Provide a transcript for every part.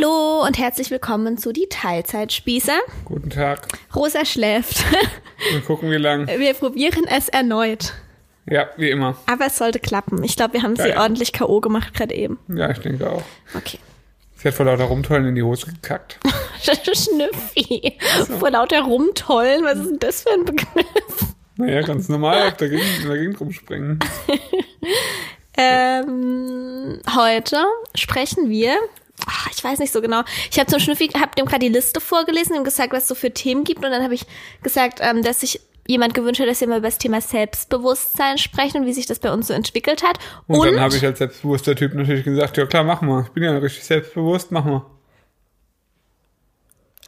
Hallo und herzlich willkommen zu die Teilzeitspießer. Guten Tag. Rosa schläft. Wir gucken, wie lang. Wir probieren es erneut. Ja, wie immer. Aber es sollte klappen. Ich glaube, wir haben Ja, sie ja. ordentlich K.O. gemacht gerade eben. Ja, ich denke auch. Okay. Sie hat vor lauter Rumtollen in die Hose gekackt. Schnüffi. Vor lauter rumtollen. Was ist denn das für ein Begriff? Naja, ganz normal auf der Gegend, in der Gegend rumspringen. Ähm, heute sprechen wir. Ach, ich weiß nicht so genau. Ich habe zum Schnüffi, habe dem gerade die Liste vorgelesen, ihm gesagt, was es so für Themen gibt. Und dann habe ich gesagt, ähm, dass sich jemand gewünscht hat, dass wir mal über das Thema Selbstbewusstsein sprechen und wie sich das bei uns so entwickelt hat. Und, dann habe ich als selbstbewusster Typ natürlich gesagt, ja klar, mach mal. Ich bin ja richtig selbstbewusst, mach mal.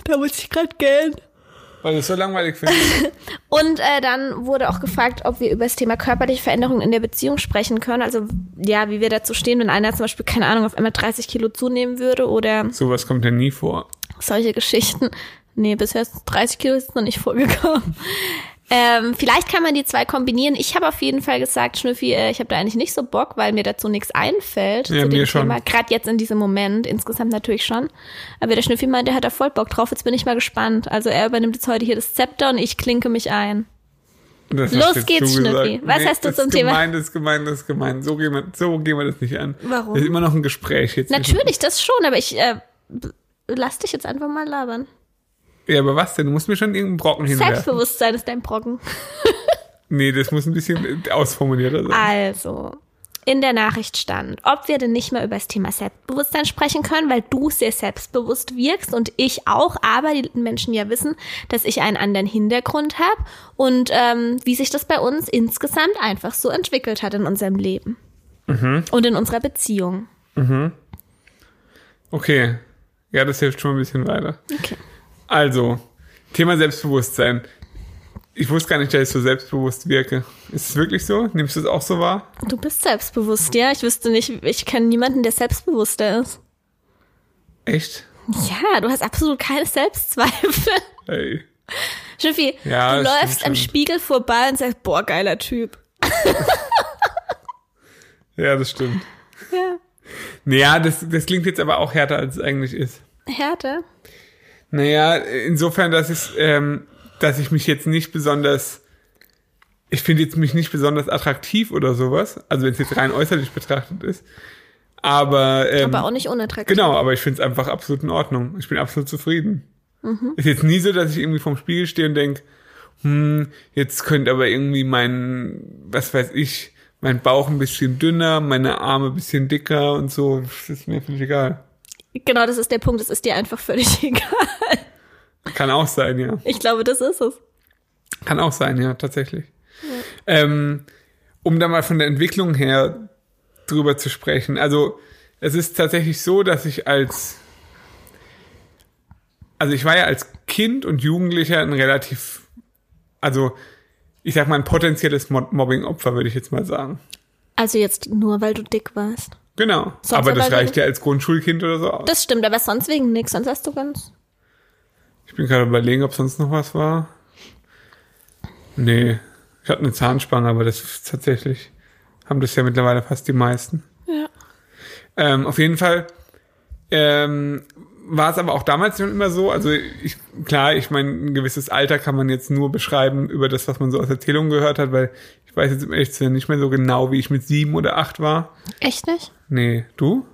da muss ich gerade gehen. Weil ich es so langweilig finde. Und äh, dann wurde auch gefragt, ob wir über das Thema körperliche Veränderungen in der Beziehung sprechen können. Also ja, wie wir dazu stehen, wenn einer zum Beispiel, keine Ahnung, auf einmal 30 Kilo zunehmen würde oder Sowas kommt ja nie vor. solche Geschichten. Nee, bisher ist 30 Kilo ist noch nicht vorgekommen. Ähm, vielleicht kann man die zwei kombinieren. Ich habe auf jeden Fall gesagt, Schnüffi, äh, ich habe da eigentlich nicht so Bock, weil mir dazu nichts einfällt Ja, zu dem mir schon. Thema. Gerade jetzt in diesem Moment, insgesamt natürlich schon. Aber der Schnüffi meint, der hat da voll Bock drauf. Jetzt bin ich mal gespannt. Also er übernimmt jetzt heute hier das Zepter und ich klinke mich ein. Das Los geht's. Schnüffi. Was hast du das zum Thema? Gemein, das ist gemein, das ist gemein. So gehen wir, so gehen wir das nicht an. Warum? Das ist immer noch ein Gespräch jetzt. Natürlich, das schon, aber ich äh, lass dich jetzt einfach mal labern. Ja, aber was denn? Du musst mir schon irgendeinen Brocken hinwerfen. Selbstbewusstsein ist dein Brocken. Nee, das muss ein bisschen ausformulierter sein. Also, in der Nachricht stand, ob wir denn nicht mal über das Thema Selbstbewusstsein sprechen können, weil du sehr selbstbewusst wirkst und ich auch, aber die Menschen ja wissen, dass ich einen anderen Hintergrund habe und ähm, wie sich das bei uns insgesamt einfach so entwickelt hat in unserem Leben und in unserer Beziehung. Okay. Ja, das hilft schon ein bisschen weiter. Okay. Also, Thema Selbstbewusstsein. Ich wusste gar nicht, dass ich so selbstbewusst wirke. Ist es wirklich so? Nimmst du es auch so wahr? Du bist selbstbewusst, ja? Ich wüsste nicht, ich kenne niemanden, der selbstbewusster ist. Echt? Ja, du hast absolut keine Selbstzweifel. Hey. Schiffi, Ja, du läufst am. Spiegel vorbei und sagst, boah, geiler Typ. Ja, das stimmt. Ja. Naja, das, das klingt jetzt aber auch härter, als es eigentlich ist. Härte. Naja, insofern, dass ich, ähm, dass ich mich jetzt nicht besonders, ich finde jetzt mich nicht besonders attraktiv oder sowas, also wenn es jetzt rein äußerlich betrachtet ist. Aber, ähm, Aber auch nicht unattraktiv. Genau, aber ich finde es einfach absolut in Ordnung. Ich bin absolut zufrieden. Ist jetzt nie so, dass ich irgendwie vorm Spiegel stehe und denk, hm, jetzt könnte aber irgendwie mein, was weiß ich, mein Bauch ein bisschen dünner, meine Arme ein bisschen dicker und so. Das ist mir völlig egal. Genau, das ist der Punkt. Es ist dir einfach völlig egal. Kann auch sein, ja. Ich glaube, das ist es. Kann auch sein, ja, tatsächlich. Ähm, um da mal von der Entwicklung her drüber zu sprechen. Also, es ist tatsächlich so, dass ich als, also ich war ja als Kind und Jugendlicher ein relativ, also ich sag mal ein potenzielles Mo- Mobbing-Opfer, würde ich jetzt mal sagen. Also jetzt nur, weil du dick warst. Genau. Sonst aber das reicht ja als Grundschulkind oder so aus. Das stimmt, aber sonst wegen nix. Sonst hast du ganz... Ich bin gerade überlegen, ob sonst noch was war. Nee, ich hatte eine Zahnspange, aber das ist tatsächlich, haben das ja mittlerweile fast die meisten. Ja. Ähm, auf jeden Fall ähm, war es aber auch damals schon immer so, also ich, klar, ich meine, ein gewisses Alter kann man jetzt nur beschreiben über das, was man so aus Erzählungen gehört hat, weil ich weiß jetzt im echt nicht mehr so genau, wie ich mit sieben oder acht war. Echt nicht? Nee, du?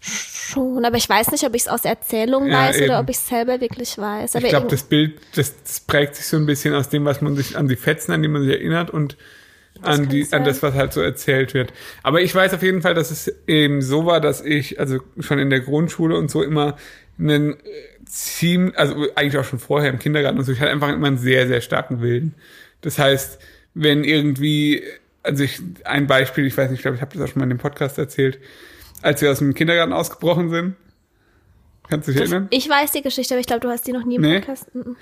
Schon, aber ich weiß nicht, ob ich es aus Erzählung Ja, weiß oder eben. ob ich es selber wirklich weiß. Aber Ich glaube, das Bild, das, das prägt sich so ein bisschen aus dem, was man sich an die Fetzen, an die man sich erinnert und an die, sein. an das, was halt so erzählt wird. Aber ich weiß auf jeden Fall, dass es eben so war, dass ich, also schon in der Grundschule und so immer einen äh, ziemlich, also eigentlich auch schon vorher im Kindergarten und so, ich hatte einfach immer einen sehr, sehr starken Willen. Das heißt, wenn irgendwie, also ich, ein Beispiel, ich weiß nicht, ich glaube, ich habe das auch schon mal in dem Podcast erzählt, als wir aus dem Kindergarten ausgebrochen sind. Kannst du dich erinnern? ich weiß die Geschichte, aber ich glaube, du hast die noch nie im Nee. Podcast. Mhm.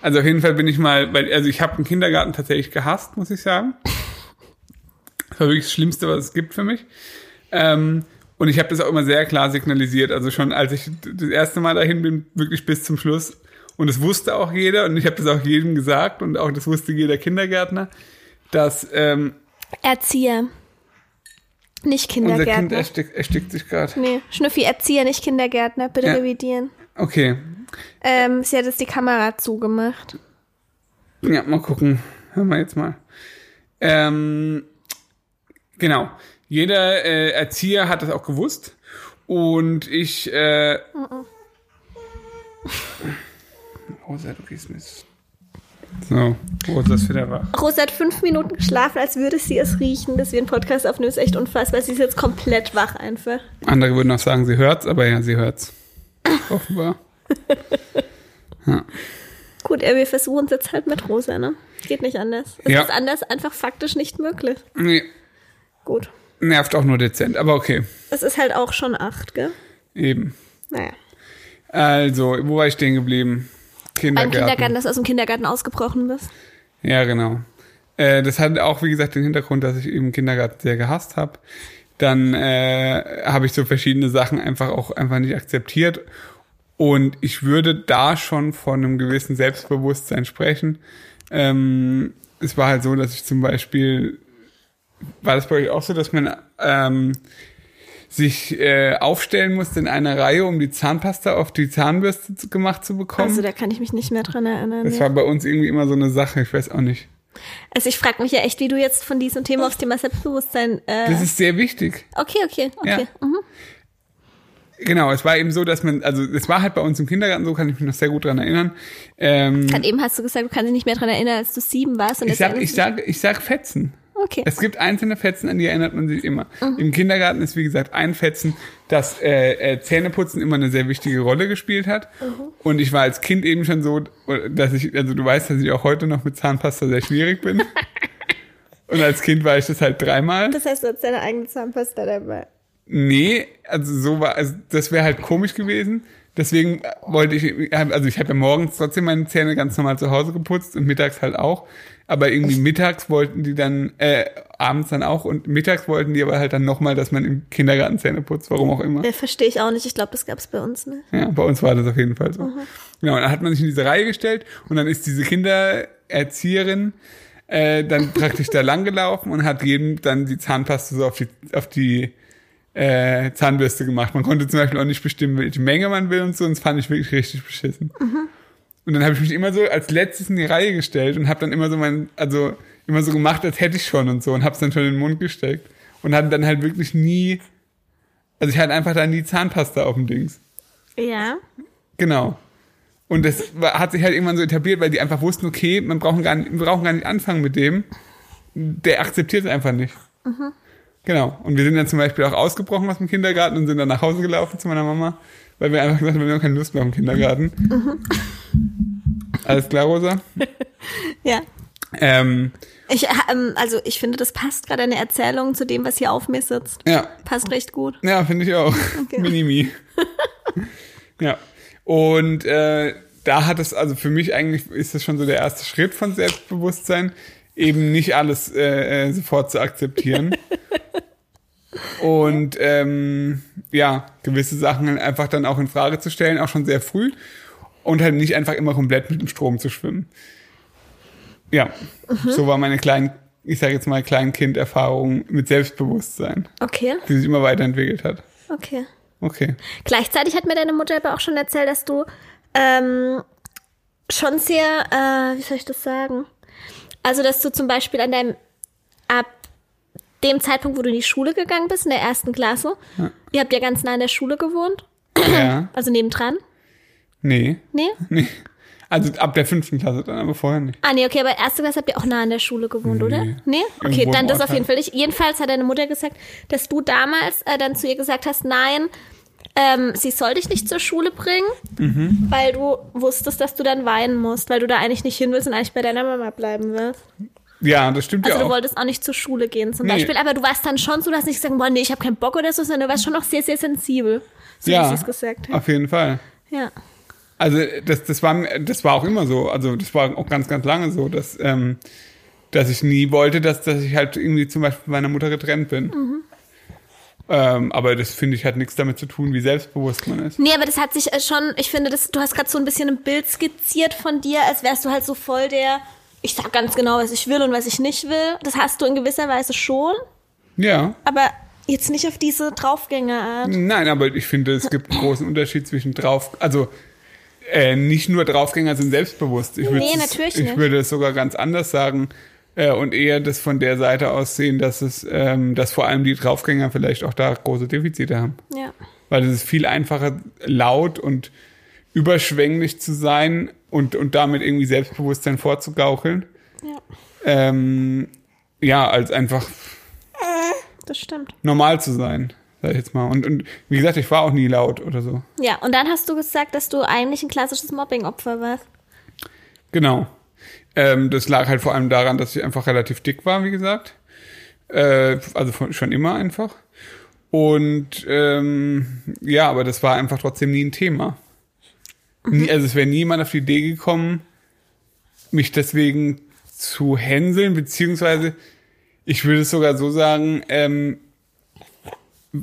Also auf jeden Fall bin ich mal, weil, also ich habe den Kindergarten tatsächlich gehasst, muss ich sagen. Das war wirklich das Schlimmste, was es gibt für mich. Ähm, und ich habe das auch immer sehr klar signalisiert. Also schon als ich das erste Mal dahin bin, wirklich bis zum Schluss. Und es wusste auch jeder und ich habe das auch jedem gesagt und auch das wusste jeder Kindergärtner, dass ähm, Erzieher. Nicht Unser Kind Kindergärtner. erstickt, erstickt sich gerade. nee, Schnüffi, Erzieher, nicht Kindergärtner. Bitte Ja. revidieren. Okay. Ähm, sie hat jetzt die Kamera zugemacht. Ja, mal gucken. Hören wir jetzt mal. Ähm, genau. Jeder äh, Erzieher hat das auch gewusst. Und ich. Äh, Rosa, du gehst mit. So, Rosa ist wieder wach. Rosa hat fünf Minuten geschlafen, als würde sie es riechen, dass wir einen Podcast aufnehmen. ist echt unfassbar. Sie ist jetzt komplett wach einfach. Andere würden auch sagen, sie hört's, aber ja, sie hört's. Offenbar. Gut, äh, wir versuchen es jetzt halt mit Rosa, ne? Geht nicht anders. Es Ja. ist anders einfach faktisch nicht möglich. Nee, Gut. nervt auch nur dezent, aber okay. Es ist halt auch schon acht, gell? Eben. Naja. Also, wo war ich stehen geblieben? Beim Kindergarten. Kindergarten, dass du aus dem Kindergarten ausgebrochen bist. Ja, genau. Äh, das hat auch, wie gesagt, den Hintergrund, dass ich eben Kindergarten sehr gehasst habe. Dann äh, habe ich so verschiedene Sachen einfach auch einfach nicht akzeptiert. Und ich würde da schon von einem gewissen Selbstbewusstsein sprechen. Ähm, es war halt so, dass ich zum Beispiel, war das bei euch auch so, dass man ähm, sich äh, aufstellen musste in einer Reihe, um die Zahnpasta auf die Zahnbürste zu, gemacht zu bekommen? Also da kann ich mich nicht mehr dran erinnern. das ja. war bei uns irgendwie immer so eine Sache, ich weiß auch nicht. Also ich frage mich ja echt, wie du jetzt von diesem Thema aufs Thema Selbstbewusstsein. Äh, Das ist sehr wichtig. okay, okay, okay. Ja. Mhm. Genau, es war eben so, dass man, also es war halt bei uns im Kindergarten so, kann ich mich noch sehr gut dran erinnern. Ähm, Gerade eben hast du gesagt, du kannst dich nicht mehr dran erinnern, als du sieben warst. Und ich sag, ich sag, ich sag Fetzen. Okay. Es gibt einzelne Fetzen, an die erinnert man sich immer. Im Kindergarten ist, wie gesagt, ein Fetzen, dass äh, äh, Zähneputzen immer eine sehr wichtige Rolle gespielt hat. Und ich war als Kind eben schon so, dass ich, also du weißt, dass ich auch heute noch mit Zahnpasta sehr schwierig bin. Und als Kind war ich das halt dreimal. Das heißt, du hast deine eigene Zahnpasta dabei. Nee, also so war, also das wäre halt komisch gewesen. Deswegen wollte ich, also ich habe ja morgens trotzdem meine Zähne ganz normal zu Hause geputzt und mittags halt auch. Aber irgendwie mittags wollten die dann, äh, abends dann auch und mittags wollten die aber halt dann nochmal, dass man im Kindergarten Zähne putzt, warum auch immer. Ja, verstehe ich auch nicht. Ich glaube, das gab's bei uns nicht. Ja, bei uns war das auf jeden Fall so. Genau, und dann hat man sich in diese Reihe gestellt und dann ist diese Kindererzieherin äh, dann praktisch da lang gelaufen und hat jedem dann die Zahnpasta so auf die, auf die äh, Zahnbürste gemacht. Man konnte zum Beispiel auch nicht bestimmen, welche Menge man will und so, und das fand ich wirklich richtig beschissen. Und dann habe ich mich immer so als letztes in die Reihe gestellt und habe dann immer so mein, also immer so gemacht, als hätte ich schon und so und habe es dann schon in den Mund gesteckt und hatte dann halt wirklich nie, also ich hatte einfach da nie Zahnpasta auf dem Dings. Ja. Genau. Und das hat sich halt irgendwann so etabliert, weil die einfach wussten, okay, man brauchen gar nicht, wir brauchen gar nicht anfangen mit dem. Der akzeptiert es einfach nicht. Genau. Und wir sind dann zum Beispiel auch ausgebrochen aus dem Kindergarten und sind dann nach Hause gelaufen zu meiner Mama, weil wir einfach gesagt haben, wir haben keine Lust mehr auf den Kindergarten. Alles klar, Rosa? Ja. Ähm, Ich, ähm, also ich finde, das passt gerade eine Erzählung zu dem, was hier auf mir sitzt. ja, Passt recht gut. Ja, finde ich auch. Minimi. ja. Und äh, da hat es, also für mich eigentlich ist das schon so der erste Schritt von Selbstbewusstsein, eben nicht alles äh, äh, sofort zu akzeptieren. Und ähm, ja, gewisse Sachen einfach dann auch in Frage zu stellen, auch schon sehr früh. Und halt nicht einfach immer komplett mit dem Strom zu schwimmen. Ja, so war meine kleinen, ich sage jetzt mal Kleinkinderfahrung mit Selbstbewusstsein Okay, die sich immer weiterentwickelt hat. okay. Okay. Gleichzeitig hat mir deine Mutter aber auch schon erzählt, dass du ähm, schon sehr, äh, wie soll ich das sagen? Also, dass du zum Beispiel an deinem, ab dem Zeitpunkt, wo du in die Schule gegangen bist, in der ersten Klasse, ihr habt ja ganz nah an der Schule gewohnt, Ja. also nebendran. Nee. Nee? Nee. Also ab der fünften Klasse dann, aber vorher nicht. Ah, nee, okay, aber erste Klasse habt ihr auch nah an der Schule gewohnt, Nee. oder? Nee? Okay, Irgendwo dann das Ort auf jeden. Fall nicht. Jedenfalls hat deine Mutter gesagt, dass du damals äh, dann zu ihr gesagt hast, nein, ähm, sie soll dich nicht zur Schule bringen, Mhm. weil du wusstest, dass du dann weinen musst, weil du da eigentlich nicht hin willst und eigentlich bei deiner Mama bleiben willst. Ja, das stimmt Also ja du auch. wolltest auch nicht zur Schule gehen zum Nee. Beispiel, aber du warst dann schon so, du hast nicht gesagt, boah, nee, ich habe keinen Bock oder so, sondern du warst schon noch sehr, sehr sensibel, so wie ja, sie es gesagt hat. auf jeden Fall. Ja. Also das, das, war, das war auch immer so. Also das war auch ganz, ganz lange so, dass, ähm, dass ich nie wollte, dass, dass ich halt irgendwie zum Beispiel von meiner Mutter getrennt bin. Mhm. Ähm, aber das finde ich hat nichts damit zu tun, wie selbstbewusst man ist. Nee, aber das hat sich äh, schon, ich finde, das, du hast gerade so ein bisschen ein Bild skizziert von dir, als wärst du halt so voll der, ich sag ganz genau, was ich will und was ich nicht will. Das hast du in gewisser Weise schon, Ja, aber Jetzt nicht auf diese Draufgängerart. Nein, aber ich finde, es gibt einen großen Unterschied zwischen drauf, also äh, nicht nur Draufgänger sind selbstbewusst. Ich Nee, würde es- natürlich Ich nicht. würde es sogar ganz anders sagen äh, und eher das von der Seite aus sehen, dass es, ähm, dass vor allem die Draufgänger vielleicht auch da große Defizite haben. Ja. Weil es ist viel einfacher, laut und überschwänglich zu sein und, und damit irgendwie Selbstbewusstsein vorzugaukeln. Ja, Ähm, ja, als einfach das stimmt. normal zu sein, sag ich jetzt mal. Und, und wie gesagt, ich war auch nie laut oder so. Ja, und dann hast du gesagt, dass du eigentlich ein klassisches Mobbing-Opfer warst. Genau. Ähm, das lag halt vor allem daran, dass ich einfach relativ dick war, wie gesagt. Äh, also von, schon immer einfach. Und ähm, ja, aber das war einfach trotzdem nie ein Thema. Nie, also es wäre niemand auf die Idee gekommen, mich deswegen zu hänseln, beziehungsweise ich würde es sogar so sagen, ähm,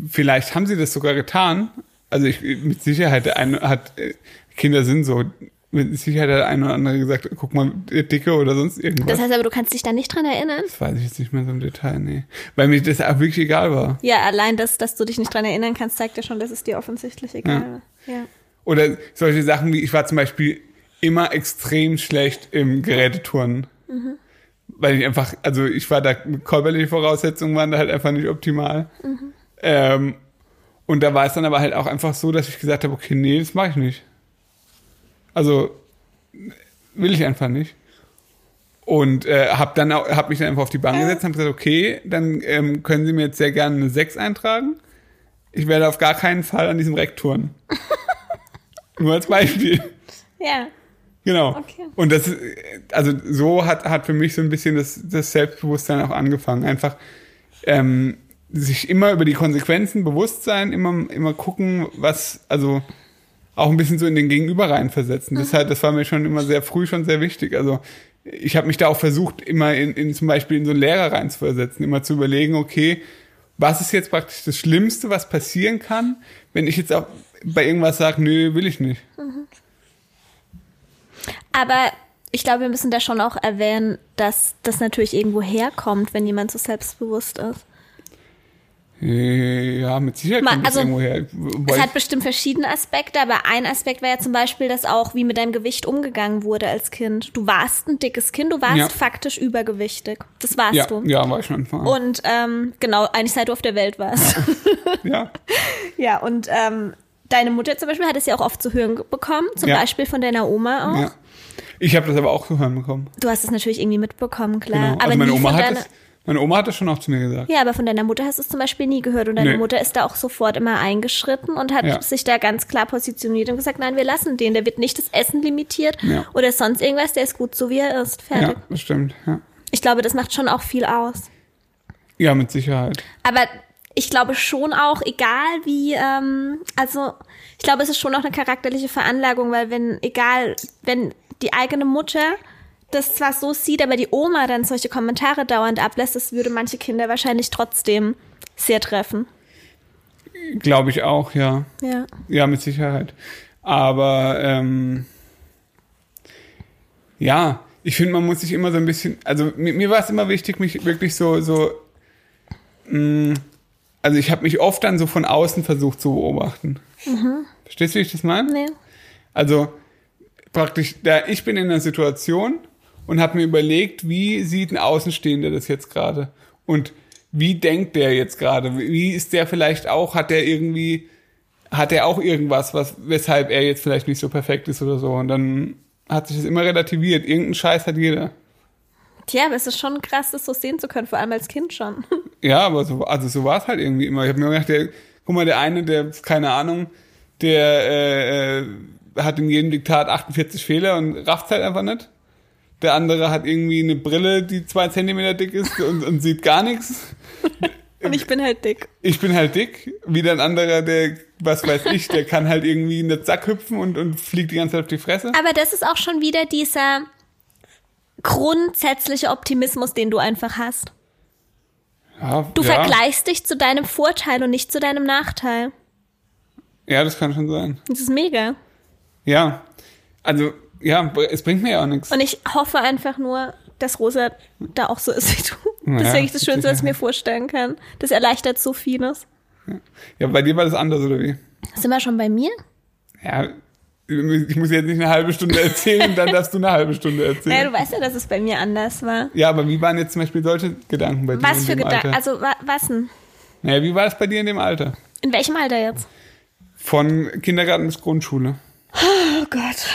vielleicht haben sie das sogar getan. Also ich, mit Sicherheit eine hat, äh, Kinder sind so, mit Sicherheit hat der eine oder andere gesagt, guck mal, Dicke oder sonst irgendwas. Das heißt aber, du kannst dich da nicht dran erinnern? Das weiß ich jetzt nicht mehr so im Detail, nee. Weil mir das auch wirklich egal war. Ja, allein das, dass du dich nicht dran erinnern kannst, zeigt ja schon, dass es dir offensichtlich egal war. Ja. Oder solche Sachen wie, ich war zum Beispiel immer extrem schlecht im Geräteturnen. Weil ich einfach, also ich war da, körperliche Voraussetzungen waren da halt einfach nicht optimal. Ähm, und da war es dann aber halt auch einfach so, dass ich gesagt habe, okay, nee, das mache ich nicht. Also will ich einfach nicht. Und äh, habe dann auch, hab mich dann einfach auf die Bank gesetzt und habe gesagt, okay, dann ähm, können Sie mir jetzt sehr gerne eine 6 eintragen. Ich werde auf gar keinen Fall an diesem Reck turnen. Nur als Beispiel. Ja. Genau. Okay. Und das, also so hat, hat für mich so ein bisschen das, das Selbstbewusstsein auch angefangen. Einfach ähm, sich immer über die Konsequenzen bewusst sein, immer, immer gucken, was, also auch ein bisschen so in den Gegenüber reinversetzen. Das, hat, das war mir schon immer sehr früh schon sehr wichtig. Also ich habe mich da auch versucht, immer in, in zum Beispiel in so einen Lehrer reinzuversetzen, immer zu überlegen, okay, was ist jetzt praktisch das Schlimmste, was passieren kann, wenn ich jetzt auch bei irgendwas sage, nö, will ich nicht. Aber ich glaube, wir müssen da schon auch erwähnen, dass das natürlich irgendwo herkommt, wenn jemand so selbstbewusst ist. Äh, Ja, mit Sicherheit kommt das also, irgendwo her. Es hat bestimmt verschiedene Aspekte, aber ein Aspekt war ja zum Beispiel, dass auch wie mit deinem Gewicht umgegangen wurde als Kind. Du warst ein dickes Kind, du warst Ja. faktisch übergewichtig. Das warst ja, du. ja, war ich schon Anfang an. Und ähm, genau, eigentlich seit du auf der Welt warst. Ja, ja, und ähm, deine Mutter zum Beispiel hat es ja auch oft zu hören bekommen, zum Ja. Beispiel von deiner Oma auch. ja. Ich habe das aber auch zu hören bekommen. Du hast es natürlich irgendwie mitbekommen, klar. Genau. Aber Also meine Oma hat das, meine Oma hat das schon auch zu mir gesagt. Ja, aber von deiner Mutter hast du es zum Beispiel nie gehört und deine Nee. Mutter ist da auch sofort immer eingeschritten und hat Ja. sich da ganz klar positioniert und gesagt, nein, wir lassen den, der wird nicht das Essen limitiert Ja. oder sonst irgendwas, der ist gut so wie er ist, fertig. Ja, das stimmt. Ja, Ich glaube, das macht schon auch viel aus. ja mit Sicherheit. Aber ich glaube schon auch, egal wie, ähm, also ich glaube, es ist schon auch eine charakterliche Veranlagung, weil wenn, egal, wenn die eigene Mutter das zwar so sieht, aber die Oma dann solche Kommentare dauernd ablässt, das würde manche Kinder wahrscheinlich trotzdem sehr treffen. Glaube ich auch, ja. Ja. Ja, mit Sicherheit. Aber ähm, ja, ich finde, man muss sich immer so ein bisschen, also mir, mir war es immer wichtig, mich wirklich so, so, mh, also ich habe mich oft dann so von außen versucht zu beobachten. Verstehst du, wie ich das meine? Nee. Also praktisch, da ich bin in einer Situation und habe mir überlegt, wie sieht ein Außenstehender das jetzt gerade und wie denkt der jetzt gerade? Wie ist der vielleicht auch? Hat der irgendwie, hat er auch irgendwas, was weshalb er jetzt vielleicht nicht so perfekt ist oder so? Und dann hat sich das immer relativiert. Irgendeinen Scheiß hat jeder. Tja, aber es ist schon krass, das so sehen zu können, vor allem als Kind schon. Ja, aber so, also so war es halt irgendwie immer. Ich habe mir gedacht, der, guck mal, der eine, der, keine Ahnung, der äh, äh, hat in jedem Diktat 48 Fehler und rafft halt einfach nicht. Der andere hat irgendwie eine Brille, die zwei Zentimeter dick ist und, und sieht gar nichts. Und ich bin halt dick. Ich bin halt dick. Wieder ein anderer, der, was weiß ich, der kann halt irgendwie in den Sack hüpfen und, und fliegt die ganze Zeit auf die Fresse. Aber das ist auch schon wieder dieser grundsätzliche Optimismus, den du einfach hast. Ja, Du ja, vergleichst dich zu deinem Vorteil und nicht zu deinem Nachteil. Ja, das kann schon sein. Das ist mega. Ja. Also, ja, es bringt mir ja auch nichts. Und ich hoffe einfach nur, dass Rosa da auch so ist wie du. Das ist Ja, eigentlich das Schönste, was ich mir vorstellen kann. Das erleichtert so vieles. Ja, bei dir war das anders, oder wie? Sind wir schon bei mir? Ja, ich muss jetzt nicht eine halbe Stunde erzählen, dann darfst du eine halbe Stunde Ja, erzählen. du weißt ja, dass es bei mir anders war. Ja, aber wie waren jetzt zum Beispiel solche Gedanken bei dir Was für Gedanken? Also, wa was denn? Naja, wie war es bei dir in dem Alter? In welchem Alter jetzt? Von Kindergarten bis Grundschule. Oh Gott.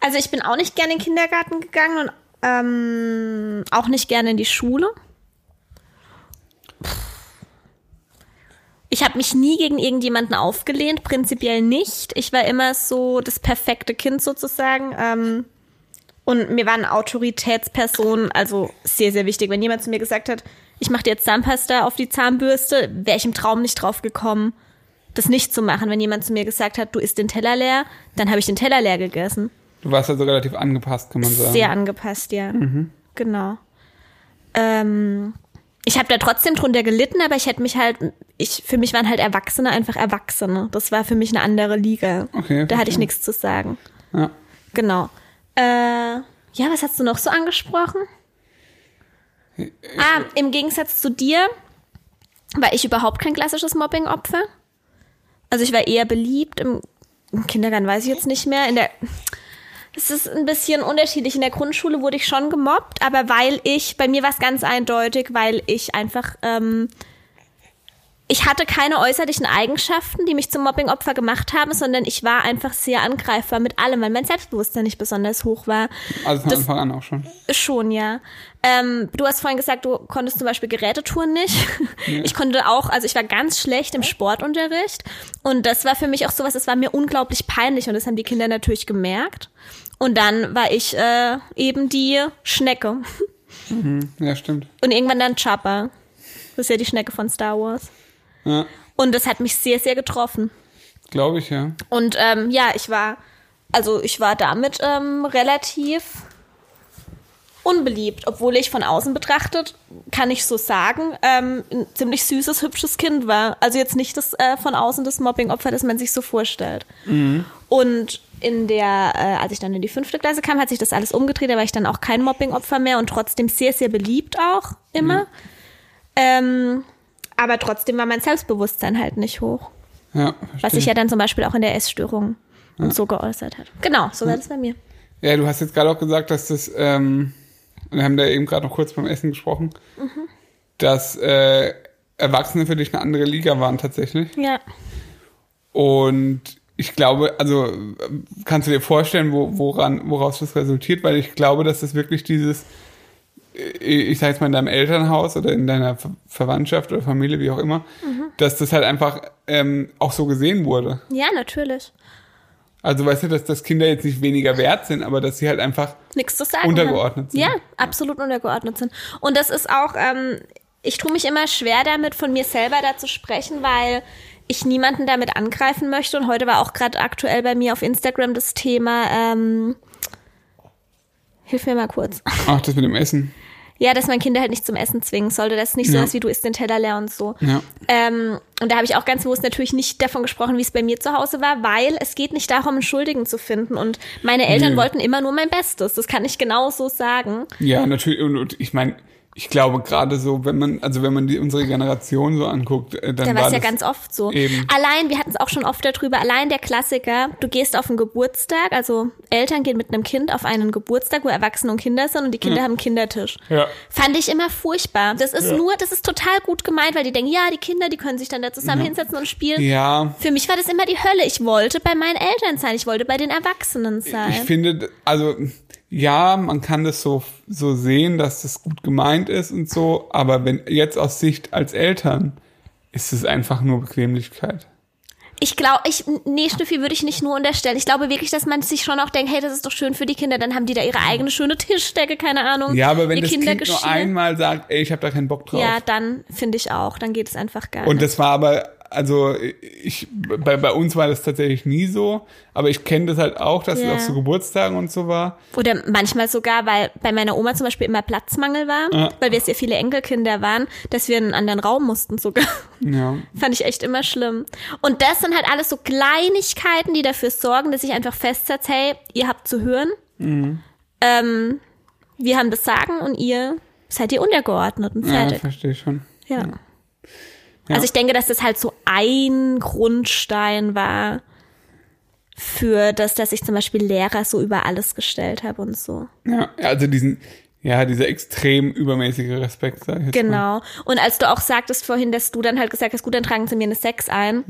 Also ich bin auch nicht gerne in den Kindergarten gegangen und ähm, auch nicht gerne in die Schule. Ich habe mich nie gegen irgendjemanden aufgelehnt, prinzipiell nicht. Ich war immer so das perfekte Kind sozusagen. Ähm, und mir waren Autoritätspersonen also sehr, sehr wichtig. Wenn jemand zu mir gesagt hat, ich mache dir jetzt Zahnpasta auf die Zahnbürste, wäre ich im Traum nicht drauf gekommen, das nicht zu machen. Wenn jemand zu mir gesagt hat, du isst den Teller leer, dann habe ich den Teller leer gegessen. Du warst also relativ angepasst, kann man sagen. Sehr angepasst, ja. Genau. Ähm, ich habe da trotzdem drunter gelitten, aber ich hätte mich halt, ich, für mich waren halt Erwachsene einfach Erwachsene. Das war für mich eine andere Liga. Okay, da hatte ich nichts zu sagen. Ja. Genau. Äh, ja, was hast du noch so angesprochen? Ah, im Gegensatz zu dir war ich überhaupt kein klassisches Mobbing-Opfer. Also ich war eher beliebt. Im, Im Kindergarten weiß ich jetzt nicht mehr. In der es ist ein bisschen unterschiedlich. In der Grundschule wurde ich schon gemobbt, aber weil ich, bei mir war es ganz eindeutig, weil ich einfach, ähm, ich hatte keine äußerlichen Eigenschaften, die mich zum Mobbing-Opfer gemacht haben, sondern ich war einfach sehr angreifbar mit allem, weil mein Selbstbewusstsein nicht besonders hoch war. Also von Das- Anfang an auch schon. Schon, ja. Ähm, du hast vorhin gesagt, du konntest zum Beispiel Gerätetouren nicht. Ich konnte auch, also ich war ganz schlecht im Sportunterricht. Und das war für mich auch sowas, das war mir unglaublich peinlich und das haben die Kinder natürlich gemerkt. Und dann war ich äh, eben die Schnecke. Ja, stimmt. Und irgendwann dann Chopper. Das ist ja die Schnecke von Star Wars. Ja, Und das hat mich sehr, sehr getroffen. glaube ich, ja. Und ähm, ja, ich war, also ich war damit ähm, relativ unbeliebt, obwohl ich von außen betrachtet, kann ich so sagen, ähm, ein ziemlich süßes, hübsches Kind war. Also jetzt nicht das äh, von außen das Mobbing-Opfer, das man sich so vorstellt. Und in der, äh, als ich dann in die fünfte Klasse kam, hat sich das alles umgedreht, da war ich dann auch kein Mobbing-Opfer mehr und trotzdem sehr, sehr beliebt auch immer. Ähm, aber trotzdem war mein Selbstbewusstsein halt nicht hoch. Ja, Was verstehe. sich ja dann zum Beispiel auch in der Essstörung und so geäußert hat. Genau, so war das bei mir. Ja, du hast jetzt gerade auch gesagt, dass das, ähm, wir haben da eben gerade noch kurz beim Essen gesprochen, Mhm. dass äh, Erwachsene für dich eine andere Liga waren tatsächlich. Ja. Und ich glaube, also kannst du dir vorstellen, wo, woran, woraus das resultiert, weil ich glaube, dass das wirklich dieses, ich sag jetzt mal in deinem Elternhaus oder in deiner Ver Verwandtschaft oder Familie, wie auch immer, dass das halt einfach ähm, auch so gesehen wurde. Ja, natürlich. Also weißt du, dass, dass Kinder jetzt nicht weniger wert sind, aber dass sie halt einfach Nichts zu sagen. Untergeordnet haben. sind. Ja, absolut untergeordnet sind. Und das ist auch, ähm, ich tue mich immer schwer damit, von mir selber da zu sprechen, weil ich niemanden damit angreifen möchte. Und heute war auch gerade aktuell bei mir auf Instagram das Thema, ähm, hilf mir mal kurz. Ach, das mit dem Essen. Ja, dass man Kinder halt nicht zum Essen zwingen sollte. Das ist nicht so Ja. was wie du isst den Teller leer und so. Ja. Ähm, und da habe ich auch ganz bewusst natürlich nicht davon gesprochen, wie es bei mir zu Hause war, weil es geht nicht darum, einen Schuldigen zu finden. Und meine Eltern Nee. wollten immer nur mein Bestes. Das kann ich genau so sagen. Ja, natürlich. Und, und ich meine, ich glaube gerade so, wenn man, also wenn man die, unsere Generation so anguckt, äh, dann Da war war es ja ganz oft so. Eben. Allein, wir hatten es auch schon oft darüber, allein der Klassiker, du gehst auf einen Geburtstag, also Eltern gehen mit einem Kind auf einen Geburtstag, wo Erwachsene und Kinder sind und die Kinder haben einen Kindertisch. Ja. Fand ich immer furchtbar. Das ist Ja. nur, das ist total gut gemeint, weil die denken, ja, die Kinder, die können sich dann da zusammen hinsetzen und spielen. Ja, Für mich war das immer die Hölle. Ich wollte bei meinen Eltern sein. Ich wollte bei den Erwachsenen ich sein. finde, also ja, man kann das so so sehen, dass das gut gemeint ist und so, aber wenn jetzt aus Sicht als Eltern ist es einfach nur Bequemlichkeit. Ich glaube, ich, nee, Schnüffi würde ich nicht nur unterstellen. Ich glaube wirklich, dass man sich schon auch denkt, hey, das ist doch schön für die Kinder. Dann haben die da ihre eigene schöne Tischdecke, keine Ahnung. Ja, aber wenn das Kind Kindergeschirr. nur einmal sagt, ey, ich habe da keinen Bock drauf. Ja, dann finde ich auch. Dann geht es einfach gar Und nicht. das war aber, also ich, bei, bei uns war das tatsächlich nie so, aber ich kenne das halt auch, dass Ja. es auf so Geburtstagen und so war. Oder manchmal sogar, weil bei meiner Oma zum Beispiel immer Platzmangel war, Ja. weil wir sehr viele Enkelkinder waren, dass wir in einen anderen Raum mussten sogar. Ja. Fand ich echt immer schlimm. Und das sind halt alles so Kleinigkeiten, die dafür sorgen, dass ich einfach festsetze, hey, ihr habt zu hören. Mhm. Ähm, Wir haben das Sagen und ihr seid ihr untergeordnet und Ja, fertig. verstehe ich schon. Ja. Ja. Also ich denke, dass das halt so ein Grundstein war für das, dass ich zum Beispiel Lehrer so über alles gestellt habe und so. Ja, also diesen, ja, dieser extrem übermäßige Respekt, sag ich jetzt Mal. Genau. Und als du auch sagtest vorhin, dass du dann halt gesagt hast, gut, dann tragen sie mir eine Sex ein.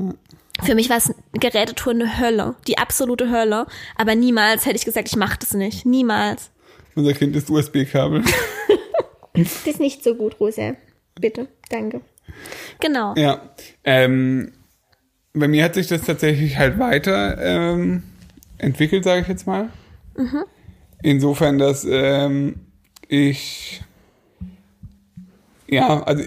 Für mich war es Gerätetour eine Hölle, die absolute Hölle. Aber niemals hätte ich gesagt, ich mache das nicht. Niemals. Unser Kind ist USB-Kabel. Das ist nicht so gut, Rosa. Bitte, danke. Genau. ja. Ähm, bei mir hat sich das tatsächlich halt weiter ähm, entwickelt, sage ich jetzt mal. Insofern, dass ähm, ich ja, also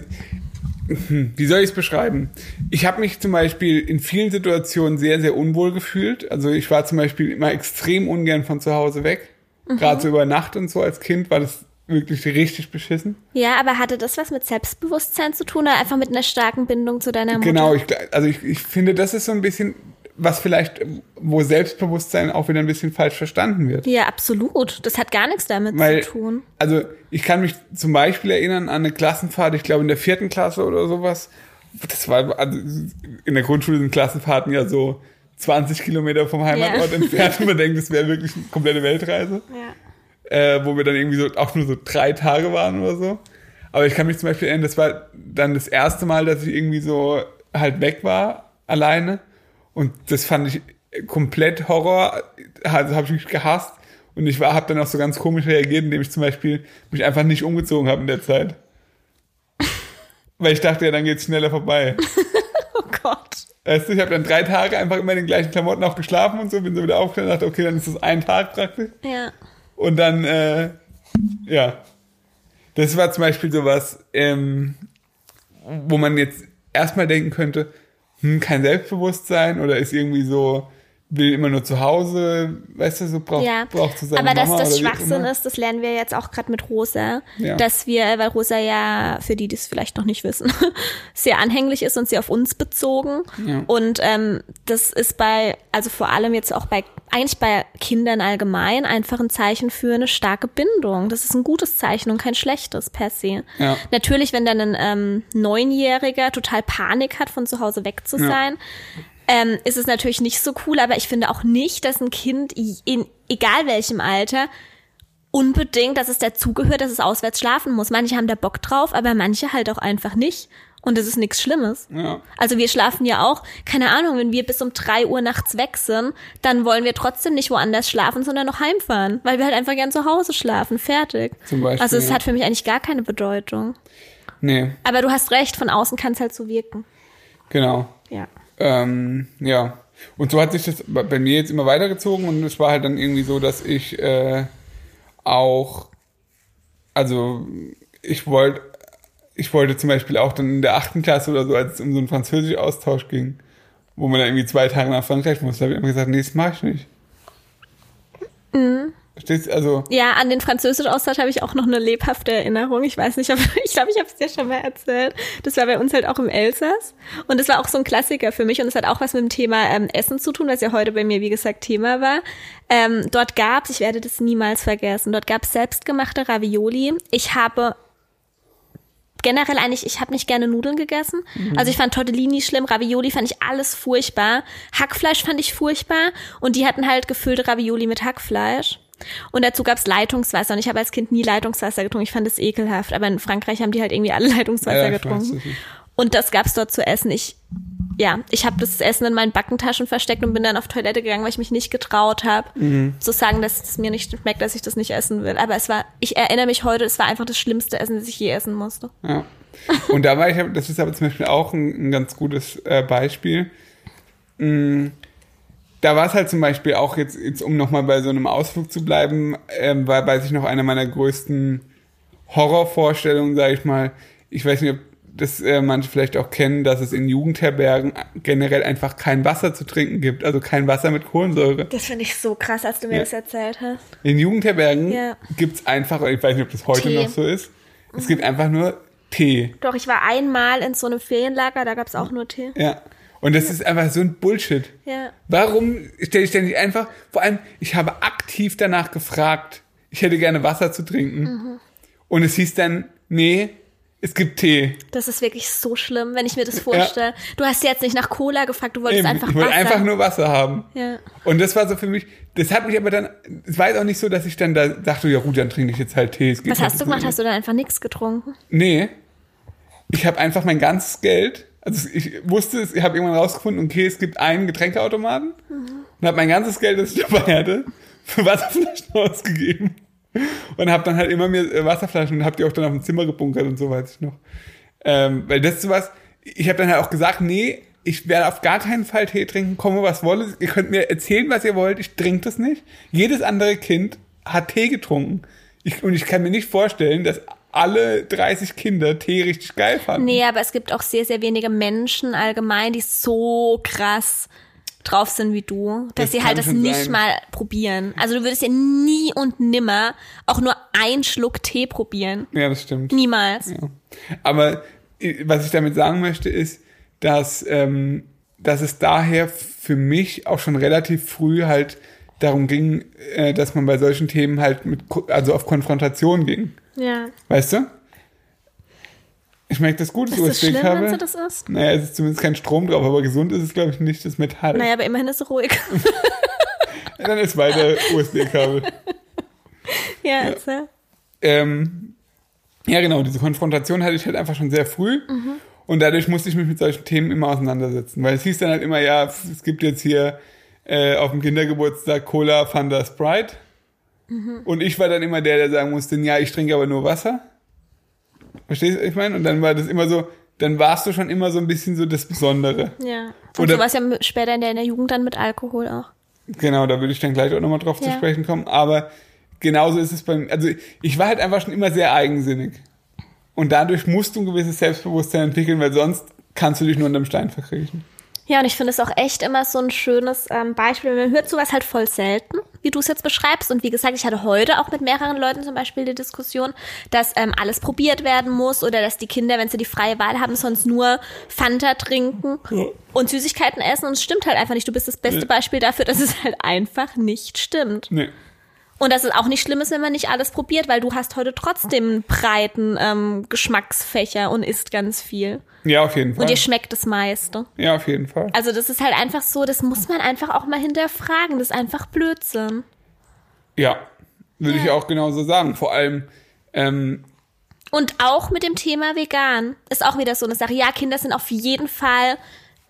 wie soll ich es beschreiben? Ich habe mich zum Beispiel in vielen Situationen sehr, sehr unwohl gefühlt. Also ich war zum Beispiel immer extrem ungern von zu Hause weg. Gerade so über Nacht und so als Kind war das wirklich richtig beschissen. Ja, aber hatte das was mit Selbstbewusstsein zu tun oder einfach mit einer starken Bindung zu deiner Mutter? Genau, ich, also ich, ich finde, das ist so ein bisschen, was vielleicht, wo Selbstbewusstsein auch wieder ein bisschen falsch verstanden wird. Ja, absolut. Das hat gar nichts damit Weil, zu tun. also ich kann mich zum Beispiel erinnern an eine Klassenfahrt, ich glaube in der vierten Klasse oder sowas. Das war, also in der Grundschule sind Klassenfahrten ja so 20 Kilometer vom Heimatort Ja. entfernt und man denkt, das wäre wirklich eine komplette Weltreise. Ja. Äh, wo wir dann irgendwie so auch nur so drei Tage waren oder so. Aber ich kann mich zum Beispiel erinnern, das war dann das erste Mal, dass ich irgendwie so halt weg war, alleine. Und das fand ich komplett Horror. Also habe ich mich gehasst. Und ich habe dann auch so ganz komisch reagiert, indem ich zum Beispiel mich einfach nicht umgezogen habe in der Zeit. Weil ich dachte, ja, dann geht's schneller vorbei. Oh Gott. Weißt du, ich habe dann drei Tage einfach immer in den gleichen Klamotten auch geschlafen und so, bin so wieder aufgestanden und dachte, okay, dann ist das ein Tag praktisch. Ja. Und dann, äh, ja. Das war zum Beispiel sowas, ähm, wo man jetzt erstmal denken könnte, hm, kein Selbstbewusstsein oder ist irgendwie so, will immer nur zu Hause, weißt du, so braucht, Ja, braucht zu aber dass Mama das Schwachsinn ist, das lernen wir jetzt auch gerade mit Rosa, Ja. dass wir, weil Rosa ja, für die, die es vielleicht noch nicht wissen, sehr anhänglich ist und sehr auf uns bezogen. Ja. Und ähm, das ist bei, also vor allem jetzt auch bei, eigentlich bei Kindern allgemein einfach ein Zeichen für eine starke Bindung. Das ist ein gutes Zeichen und kein schlechtes per se. Ja. Natürlich, wenn dann ein ähm, Neunjähriger total Panik hat, von zu Hause weg zu sein, ähm, ist es natürlich nicht so cool, aber ich finde auch nicht, dass ein Kind in egal welchem Alter unbedingt, dass es dazugehört, dass es auswärts schlafen muss. Manche haben da Bock drauf, aber manche halt auch einfach nicht. Und das ist nichts Schlimmes. Ja. Also wir schlafen ja auch, keine Ahnung, wenn wir bis um drei Uhr nachts weg sind, dann wollen wir trotzdem nicht woanders schlafen, sondern noch heimfahren, weil wir halt einfach gern zu Hause schlafen. Fertig. Zum Beispiel, also es ja. hat für mich eigentlich gar keine Bedeutung. Nee, Aber du hast recht, von außen kann es halt so wirken. genau. Ja. Ähm, ja. Und so hat sich das bei mir jetzt immer weitergezogen und es war halt dann irgendwie so, dass ich äh, auch, also ich wollte, ich wollte zum Beispiel auch dann in der achten Klasse oder so, als es um so einen Französisch-Austausch ging, wo man dann irgendwie zwei Tage nach Frankreich musste, habe ich immer gesagt, nee, das mache ich nicht. Also, Ja, an den Französisch-Austausch habe ich auch noch eine lebhafte Erinnerung. Ich weiß nicht, ob, ich glaube, ich habe es dir schon mal erzählt. Das war bei uns halt auch im Elsass. Und das war auch so ein Klassiker für mich. Und es hat auch was mit dem Thema ähm, Essen zu tun, was ja heute bei mir, wie gesagt, Thema war. Ähm, dort gab's, ich werde das niemals vergessen, dort gab's selbstgemachte Ravioli. Ich habe generell eigentlich, ich habe nicht gerne Nudeln gegessen. Also ich fand Tortellini schlimm, Ravioli fand ich alles furchtbar. Hackfleisch fand ich furchtbar und die hatten halt gefüllte Ravioli mit Hackfleisch. Und dazu gab's Leitungswasser und ich habe als Kind nie Leitungswasser getrunken. Ich fand das ekelhaft, aber in Frankreich haben die halt irgendwie alle Leitungswasser Ja, getrunken. Und das gab's dort zu essen. Ich ja, ich habe das Essen in meinen Backentaschen versteckt und bin dann auf Toilette gegangen, weil ich mich nicht getraut habe, Mhm. zu sagen, dass es mir nicht schmeckt, dass ich das nicht essen will. Aber es war, ich erinnere mich heute, es war einfach das schlimmste Essen, das ich je essen musste. Ja. Und da war ich, das ist aber zum Beispiel auch ein, ein ganz gutes äh, Beispiel. Mm, Da war es halt zum Beispiel auch jetzt, jetzt um nochmal bei so einem Ausflug zu bleiben, ähm, war, weiß ich noch, eine meiner größten Horrorvorstellungen, sage ich mal. Ich weiß nicht, ob das äh, manche vielleicht auch kennen, dass es in Jugendherbergen generell einfach kein Wasser zu trinken gibt, also kein Wasser mit Kohlensäure. Das finde ich so krass, als du mir Ja. das erzählt hast. In Jugendherbergen Ja. gibt's einfach, ich weiß nicht, ob das heute Tee. noch so ist, es gibt einfach nur Tee. Doch, ich war einmal in so einem Ferienlager, da gab's auch nur Tee. Ja. Und das ist einfach so ein Bullshit. Ja. Warum stelle ich denn nicht einfach, vor allem, ich habe aktiv danach gefragt, ich hätte gerne Wasser zu trinken. Mhm. Und es hieß dann, nee, es gibt Tee. Das ist wirklich so schlimm, wenn ich mir das vorstelle. Du hast jetzt nicht nach Cola gefragt, du wolltest Eben, einfach ich wollte Wasser. einfach nur Wasser haben. Ja. Und das war so für mich, das hat mich aber dann, es war jetzt auch nicht so, dass ich dann da dachte, ja gut, dann trinke ich jetzt halt Tee. Was halt hast du gemacht? Hast du dann einfach nichts getrunken? Nee. Ich habe einfach mein ganzes Geld, also ich wusste es, ich habe irgendwann rausgefunden, okay, es gibt einen Getränkeautomaten und habe mein ganzes Geld, das ich dabei hatte, für Wasserflaschen ausgegeben. Und habe dann halt immer mir äh, Wasserflaschen und habe die auch dann auf dem Zimmer gebunkert und so weiß ich noch. Ähm, weil das ist sowas, ich habe dann halt auch gesagt, nee, ich werde auf gar keinen Fall Tee trinken, komme was wolle. Ihr könnt mir erzählen, was ihr wollt, ich trinke das nicht. Jedes andere Kind hat Tee getrunken. Ich, und ich kann mir nicht vorstellen, dass alle 30 Kinder Tee richtig geil fanden. Nee, aber es gibt auch sehr, sehr wenige Menschen allgemein, die so krass drauf sind wie du, dass Das sie halt das nicht sein. mal probieren. Also du würdest ja nie und nimmer auch nur einen Schluck Tee probieren. Ja, das stimmt. Niemals. Ja. Aber was ich damit sagen möchte, ist, dass, ähm, dass es daher für mich auch schon relativ früh halt darum ging, äh, dass man bei solchen Themen halt mit, also auf Konfrontation ging. Ja. Weißt du? Ich merke das gut, das Ist das schlimm, wenn USB-Kabel. das ist? Naja, es ist zumindest kein Strom drauf, aber gesund ist es, glaube ich, nicht das Metall. Naja, aber immerhin ist es ruhig. Dann ist weiter USB-Kabel. ja, erzähl. Ähm, ja, genau, diese Konfrontation hatte ich halt einfach schon sehr früh. Und dadurch musste ich mich mit solchen Themen immer auseinandersetzen. Weil es hieß dann halt immer, ja, es gibt jetzt hier äh, auf dem Kindergeburtstag Cola, Fanta, Sprite. Und ich war dann immer der, der sagen musste, ja, ich trinke aber nur Wasser. Verstehst du, was ich meine? Und dann war das immer so, dann warst du schon immer so ein bisschen so das Besondere. Ja. Und Oder- so war es ja später in der, in der Jugend dann mit Alkohol auch. Genau, da würde ich dann gleich auch nochmal drauf zu Ja. sprechen kommen. Aber genauso ist es beim, also ich war halt einfach schon immer sehr eigensinnig. Und dadurch musst du ein gewisses Selbstbewusstsein entwickeln, weil sonst kannst du dich nur unterm Stein verkriechen. Ja, und ich finde es auch echt immer so ein schönes ähm, Beispiel. Man hört sowas halt voll selten, wie du es jetzt beschreibst. Und wie gesagt, ich hatte heute auch mit mehreren Leuten zum Beispiel die Diskussion, dass ähm, alles probiert werden muss oder dass die Kinder, wenn sie die freie Wahl haben, sonst nur Fanta trinken und Süßigkeiten essen. Und es stimmt halt einfach nicht. Du bist das beste Nee. Beispiel dafür, dass es halt einfach nicht stimmt. Nee. Und dass es auch nicht schlimm ist, wenn man nicht alles probiert, weil du hast heute trotzdem einen breiten ähm, Geschmacksfächer und isst ganz viel. Ja, auf jeden Fall. Und dir schmeckt das meiste. Ja, auf jeden Fall. Also das ist halt einfach so, das muss man einfach auch mal hinterfragen. Das ist einfach Blödsinn. Ja, würde ich Ja. auch genauso sagen. Vor allem, ähm, Und auch mit dem Thema vegan ist auch wieder so eine Sache. Ja, Kinder sind auf jeden Fall,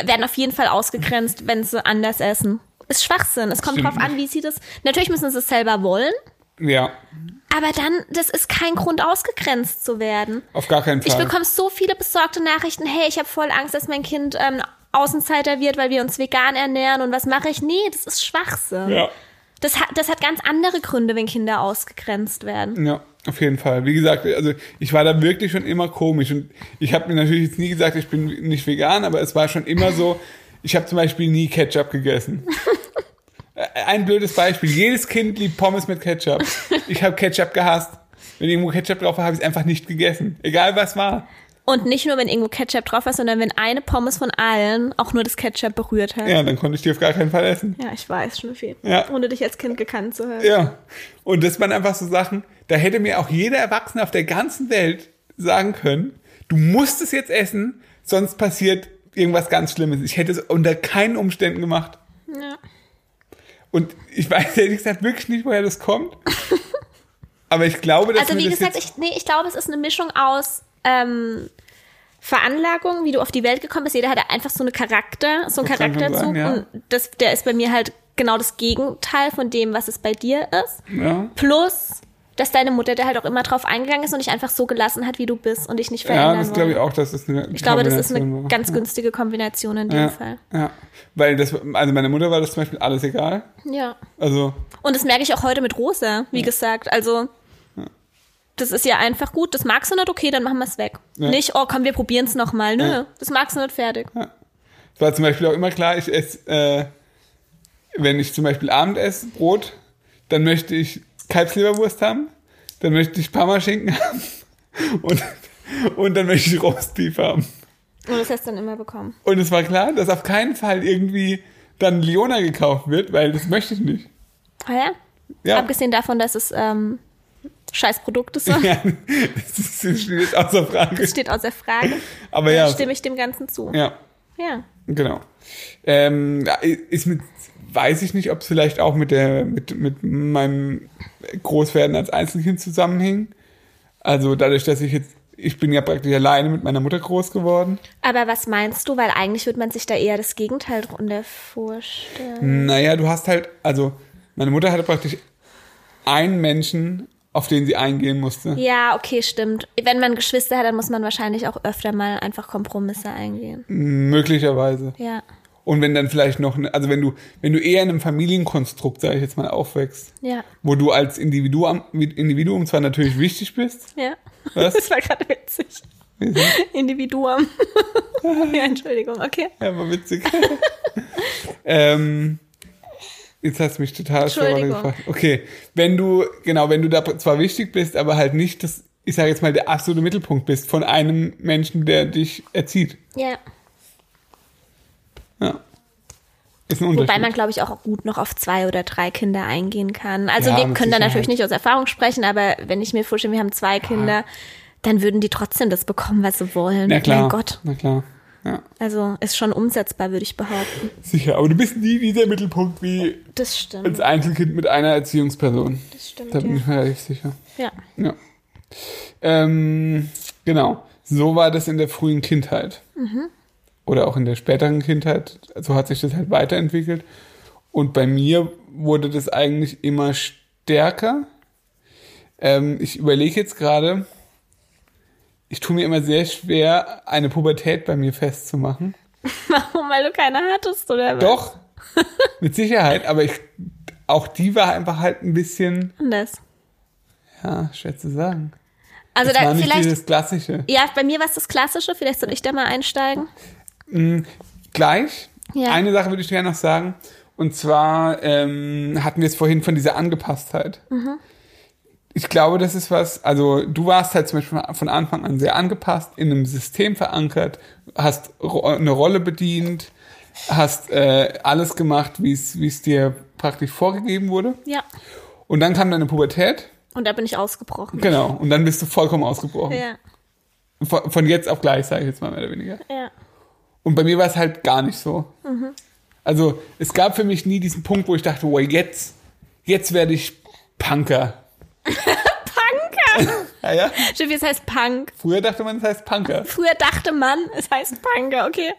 werden auf jeden Fall ausgegrenzt, wenn sie anders essen. Ist Schwachsinn. Es kommt Stimmt drauf an, wie sie das. Natürlich müssen sie es selber wollen, ja, aber dann, das ist kein Grund, ausgegrenzt zu werden. auf gar keinen Ich Fall. bekomme so viele besorgte Nachrichten. Hey, ich habe voll Angst, dass mein Kind ähm, Außenseiter wird, weil wir uns vegan ernähren. Und was mache ich? Nee, das ist Schwachsinn. ja, Das, hat, das hat ganz andere Gründe, wenn Kinder ausgegrenzt werden. ja, auf jeden Fall. Wie gesagt, also ich war da wirklich schon immer komisch. Und ich habe mir natürlich jetzt nie gesagt, ich bin nicht vegan, aber es war schon immer so, ich habe zum Beispiel nie Ketchup gegessen. Äh, Ein blödes Beispiel. Jedes Kind liebt Pommes mit Ketchup. Ich habe Ketchup gehasst. Wenn irgendwo Ketchup drauf war, habe ich es einfach nicht gegessen. Egal was war. Und nicht nur, wenn irgendwo Ketchup drauf war, sondern wenn eine Pommes von allen auch nur das Ketchup berührt hat. Ja, Ja, dann konnte ich die auf gar keinen Fall essen. ich weiß, schon viel. Ja. Ohne dich als Kind gekannt zu haben. Ja. Und das waren einfach so Sachen, da hätte mir auch jeder Erwachsene auf der ganzen Welt sagen können, du musst es jetzt essen, sonst passiert irgendwas ganz Schlimmes. Ich hätte es unter keinen Umständen gemacht. Ja. Und ich weiß ehrlich gesagt wirklich nicht, woher das kommt. Aber ich glaube, dass Also wie das gesagt, ich, nee, ich glaube, es ist eine Mischung aus ähm, Veranlagung, wie du auf die Welt gekommen bist. Jeder hat einfach so eine Charakter, so einen Das Charakterzug. sein, ja. Und das, der ist bei mir halt genau das Gegenteil von dem, was es bei dir ist. ja, Plus, dass deine Mutter da halt auch immer drauf eingegangen ist und dich einfach so gelassen hat, wie du bist und dich nicht ja, verändern das glaube ich auch, das eine Ich glaube, das ist eine war. ganz günstige Kombination in dem ja, Fall. ja, weil das, also meiner Mutter war das zum Beispiel alles egal. Ja. Also, Und das merke ich auch heute mit Rosa, wie gesagt. Also, das ist ja einfach gut. Das magst du nicht, okay, dann machen wir es weg. Ja. Nicht, oh komm, wir probieren es nochmal. Nö, Ja. das magst du nicht, fertig. Es war zum Beispiel auch immer klar, ich esse, äh, wenn ich zum Beispiel Abend esse, Brot, dann möchte ich Kalbsleberwurst haben, dann möchte ich Parmaschinken haben und, und dann möchte ich Roastbeef haben. Und das hast du dann immer bekommen. Und es war klar, dass auf keinen Fall irgendwie dann Leona gekauft wird, weil das möchte ich nicht. Ah ja? Ja, Abgesehen davon, dass es ähm, scheiß Produkte so. Ja, das, steht außer Frage. Das steht außer Frage. Aber ja, Stimme ich dem Ganzen zu. ja, Ja. genau. Ähm, ist mit, weiß ich nicht, ob es vielleicht auch mit der, mit, mit meinem Großwerden als Einzelkind zusammenhing. Also dadurch, dass ich jetzt, ich bin ja praktisch alleine mit meiner Mutter groß geworden. Aber was meinst du? Weil eigentlich würde man sich da eher das Gegenteil drunter vorstellen. Naja, du hast halt, also meine Mutter hatte praktisch einen Menschen, auf den sie eingehen musste. Ja, okay, stimmt. Wenn man Geschwister hat, dann muss man wahrscheinlich auch öfter mal einfach Kompromisse eingehen. Möglicherweise. Ja. Und wenn dann vielleicht noch, ne- also wenn du, wenn du eher in einem Familienkonstrukt, sage ich jetzt mal, aufwächst, Ja. wo du als Individuum, Individuum zwar natürlich wichtig bist, Ja. Was? Das war gerade witzig. Individuum. ja, Entschuldigung, okay. ja, war witzig. ähm, jetzt hast du mich total schon gefragt. Okay, wenn du, genau, wenn du da zwar wichtig bist, aber halt nicht das, ich sage jetzt mal, der absolute Mittelpunkt bist von einem Menschen, der dich erzieht. Ja. Ja. Ist ein Unterschied. Wobei man, glaube ich, auch gut noch auf zwei oder drei Kinder eingehen kann. Also Ja, wir können da natürlich nicht aus Erfahrung sprechen, aber wenn ich mir vorstelle, wir haben zwei Kinder, dann würden die trotzdem das bekommen, was sie wollen. Na klar. Mein Gott. Na klar. Ja, Also ist schon umsetzbar, würde ich behaupten. sicher. Aber du bist nie dieser Mittelpunkt wie Das stimmt. als Einzelkind mit einer Erziehungsperson. Das stimmt, Da bin ja. ich mir relativ sicher. ja. Ja. Ähm, genau. So war das in der frühen Kindheit. Oder auch in der späteren Kindheit. So hat sich das halt weiterentwickelt. Und bei mir wurde das eigentlich immer stärker. Ähm, ich überlege jetzt gerade, ich tue mir immer sehr schwer, eine Pubertät bei mir festzumachen. Warum? Weil du keine hattest, oder? was? Doch, mit Sicherheit, aber ich, auch die war einfach halt ein bisschen, Anders. ja, schwer zu sagen. Also Das war da nicht vielleicht. dieses Klassische. Ja, bei mir war es das Klassische. Vielleicht soll ich da mal einsteigen. Gleich. Ja. Eine Sache würde ich gerne noch sagen. Und zwar ähm, hatten wir es vorhin von dieser Angepasstheit. Mhm. Ich glaube, das ist was, also du warst halt zum Beispiel von Anfang an sehr angepasst, in einem System verankert, hast ro eine Rolle bedient, hast äh, alles gemacht, wie es wie es dir praktisch vorgegeben wurde. Ja. Und dann kam deine Pubertät. Und da bin ich ausgebrochen. Genau. Und dann bist du vollkommen ausgebrochen. Ja. Von, von jetzt auf gleich, sage ich jetzt mal mehr oder weniger. Ja. Und bei mir war es halt gar nicht so. Also es gab für mich nie diesen Punkt, wo ich dachte, oh, jetzt, jetzt werde ich Punker. Punker! Ja, ja. Stimmt, es heißt Punk. Früher dachte man, es heißt Punker. Früher dachte man, es heißt Punker, okay.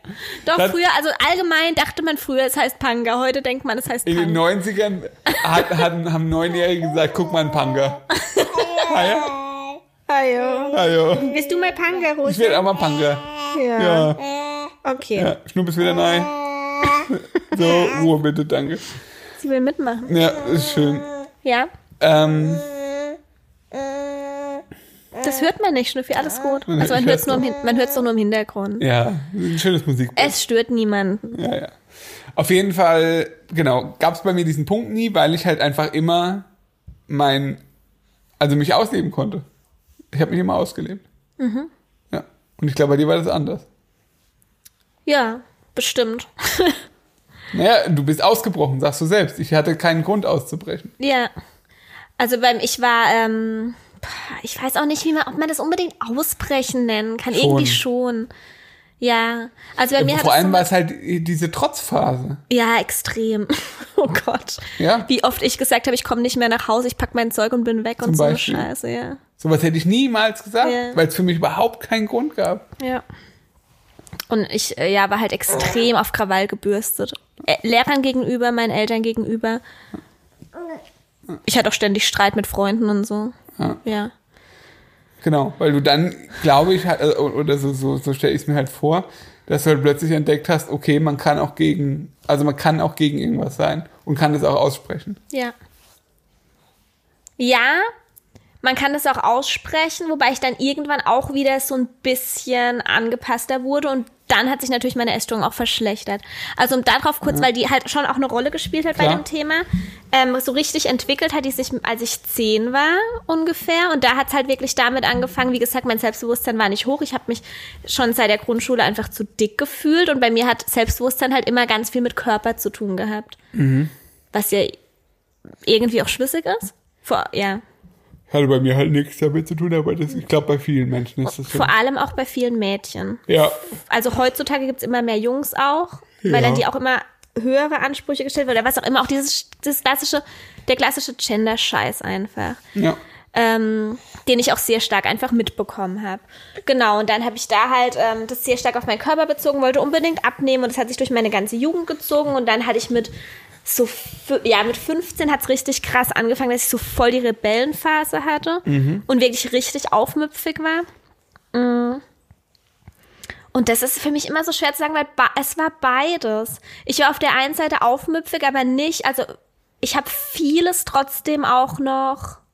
Doch, Das- früher, also allgemein dachte man früher, es heißt Punker. Heute denkt man, es heißt In den Punk. 90ern hat, hatten, haben Neunjährige gesagt, guck mal, ein Punker. Ah, ja? Hallo. Ja. Bist du mal Punker, Ich Rosa? werde auch mal Punker. Ja, Okay. ja. Schnupp ist wieder nein. So, Ruhe bitte, danke. Sie will mitmachen. Ja, ist schön. Ja. Ähm, Das hört man nicht, Schnüffi, alles gut. Man- Also man hört es nur, doch nur im Hintergrund. ja, ein schönes Musik. Es stört niemanden. Ja, ja. Auf jeden Fall, genau, gab es bei mir diesen Punkt nie, weil ich halt einfach immer mein, also mich ausleben konnte. Ich habe mich immer ausgelebt. Ja. Und ich glaube, bei dir war das anders. Ja, bestimmt. Naja, du bist ausgebrochen, sagst du selbst. Ich hatte keinen Grund auszubrechen. Ja. Also beim, ich war, ähm, ich weiß auch nicht, wie man, ob man das unbedingt ausbrechen nennen kann. Schon. Irgendwie schon. Ja. Also bei mir hat Vor es allem so war es halt diese Trotzphase. Ja, extrem. Oh Gott. Ja. Wie oft ich gesagt habe, ich komme nicht mehr nach Hause, ich pack mein Zeug und bin weg Zum und so Beispiel. Scheiße, ja. Sowas hätte ich niemals gesagt, Ja. weil es für mich überhaupt keinen Grund gab. Ja. Und ich, äh, ja, war halt extrem auf Krawall gebürstet. Äh, Lehrern gegenüber, meinen Eltern gegenüber. Ich hatte auch ständig Streit mit Freunden und so. Ja. Ja. Genau, weil du dann, glaube ich, äh, oder so, so, so stelle ich es mir halt vor, dass du halt plötzlich entdeckt hast, okay, man kann auch gegen, also man kann auch gegen irgendwas sein und kann das auch aussprechen. Ja. Ja, man kann das auch aussprechen, wobei ich dann irgendwann auch wieder so ein bisschen angepasster wurde und dann hat sich natürlich meine Essstörung auch verschlechtert. Also um darauf kurz, weil die halt schon auch eine Rolle gespielt hat bei Klar. dem Thema. Ähm, so richtig entwickelt hat die sich, als ich zehn war ungefähr. Und da hat es halt wirklich damit angefangen. Wie gesagt, mein Selbstbewusstsein war nicht hoch. Ich habe mich schon seit der Grundschule einfach zu dick gefühlt. Und bei mir hat Selbstbewusstsein halt immer ganz viel mit Körper zu tun gehabt. Was ja irgendwie auch schlüssig ist. Vor, ja. Hatte bei mir halt nichts damit zu tun, aber das, ich glaube, bei vielen Menschen ist das so. Vor allem auch bei vielen Mädchen. Ja, Also heutzutage gibt's immer mehr Jungs auch, Ja. weil dann die auch immer höhere Ansprüche gestellt werden oder was auch immer. Auch dieses das klassische, der klassische Gender-Scheiß einfach. ja. ähm, den ich auch sehr stark einfach mitbekommen habe. Genau, und dann habe ich da halt ähm, das sehr stark auf meinen Körper bezogen, wollte unbedingt abnehmen und das hat sich durch meine ganze Jugend gezogen und dann hatte ich mit so, ja, mit 15 hat's richtig krass angefangen, dass ich so voll die Rebellenphase hatte und wirklich richtig aufmüpfig war. Mm. Und das ist für mich immer so schwer zu sagen, weil es war beides. Ich war auf der einen Seite aufmüpfig, aber nicht, also ich habe vieles trotzdem auch noch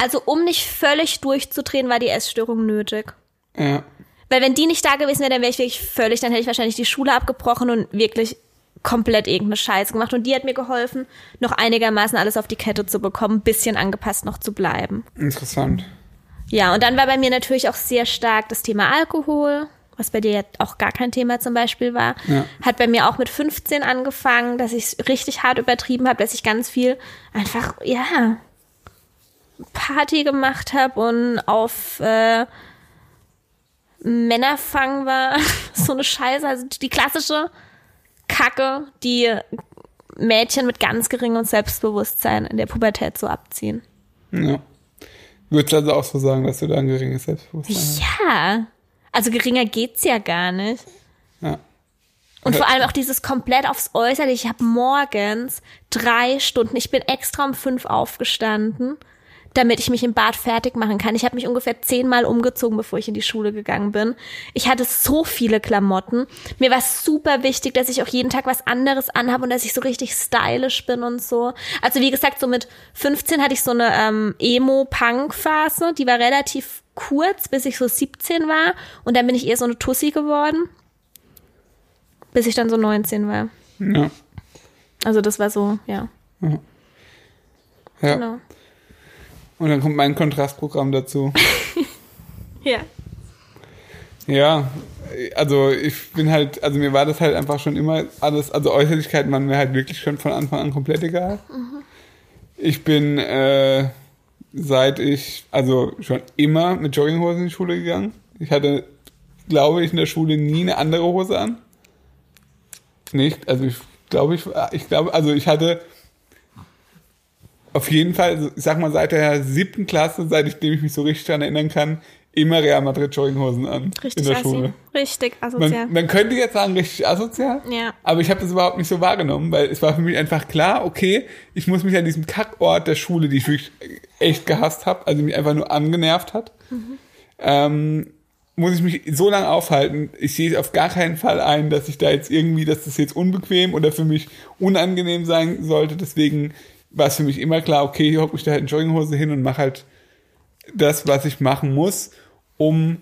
also um nicht völlig durchzudrehen, war die Essstörung nötig. Ja. Weil wenn die nicht da gewesen wäre, dann wäre ich wirklich völlig, dann hätte ich wahrscheinlich die Schule abgebrochen und wirklich komplett irgendeine Scheiße gemacht. Und die hat mir geholfen, noch einigermaßen alles auf die Kette zu bekommen, ein bisschen angepasst noch zu bleiben. Interessant. Ja, und dann war bei mir natürlich auch sehr stark das Thema Alkohol, was bei dir ja auch gar kein Thema zum Beispiel war. Ja. Hat bei mir auch mit 15 angefangen, dass ich es richtig hart übertrieben habe, dass ich ganz viel einfach, ja, Party gemacht habe und auf äh, Männerfang war. so eine Scheiße. Also die klassische Kacke, die Mädchen mit ganz geringem Selbstbewusstsein in der Pubertät so abziehen. Ja. Würdest du also auch so sagen, dass du da ein geringes Selbstbewusstsein hast? Ja. Also geringer geht's ja gar nicht. Ja. Und vor allem auch dieses komplett aufs Äußerliche. Ich habe morgens drei Stunden, ich bin extra um fünf aufgestanden, damit ich mich im Bad fertig machen kann. Ich habe mich ungefähr zehnmal umgezogen, bevor ich in die Schule gegangen bin. Ich hatte so viele Klamotten. Mir war super wichtig, dass ich auch jeden Tag was anderes anhabe und dass ich so richtig stylisch bin und so. Also wie gesagt, so mit 15 hatte ich so eine ähm, Emo-Punk-Phase. Die war relativ kurz, bis ich so 17 war. Und dann bin ich eher so eine Tussi geworden. Bis ich dann so 19 war. Ja. Also das war so, ja. ja. Genau. Und dann kommt mein Kontrastprogramm dazu. Ja. Ja, also ich bin halt, also mir war das halt einfach schon immer alles, also Äußerlichkeiten waren mir halt wirklich schon von Anfang an komplett egal. Ich bin, äh, seit ich, also schon immer mit Jogginghosen in die Schule gegangen. Ich hatte, glaube ich, in der Schule nie eine andere Hose an. Nicht, also ich glaube, ich, ich glaube, also ich hatte auf jeden Fall, also ich sag mal, seit der siebten Klasse, seitdem ich mich so richtig daran erinnern kann, immer Real Madrid Jogginghosen an Richtig in der assi. Schule. Richtig asozial. Man, man könnte jetzt sagen, richtig asozial. Ja. Aber ich habe das überhaupt nicht so wahrgenommen, weil es war für mich einfach klar, okay, ich muss mich an diesem Kackort der Schule, die ich wirklich echt gehasst habe, also mich einfach nur angenervt hat, ähm, muss ich mich so lange aufhalten. Ich sehe auf gar keinen Fall ein, dass ich da jetzt irgendwie, dass das jetzt unbequem oder für mich unangenehm sein sollte. Deswegen war es für mich immer klar, okay, ich hocke mich da halt in Jogginghose hin und mache halt das, was ich machen muss, um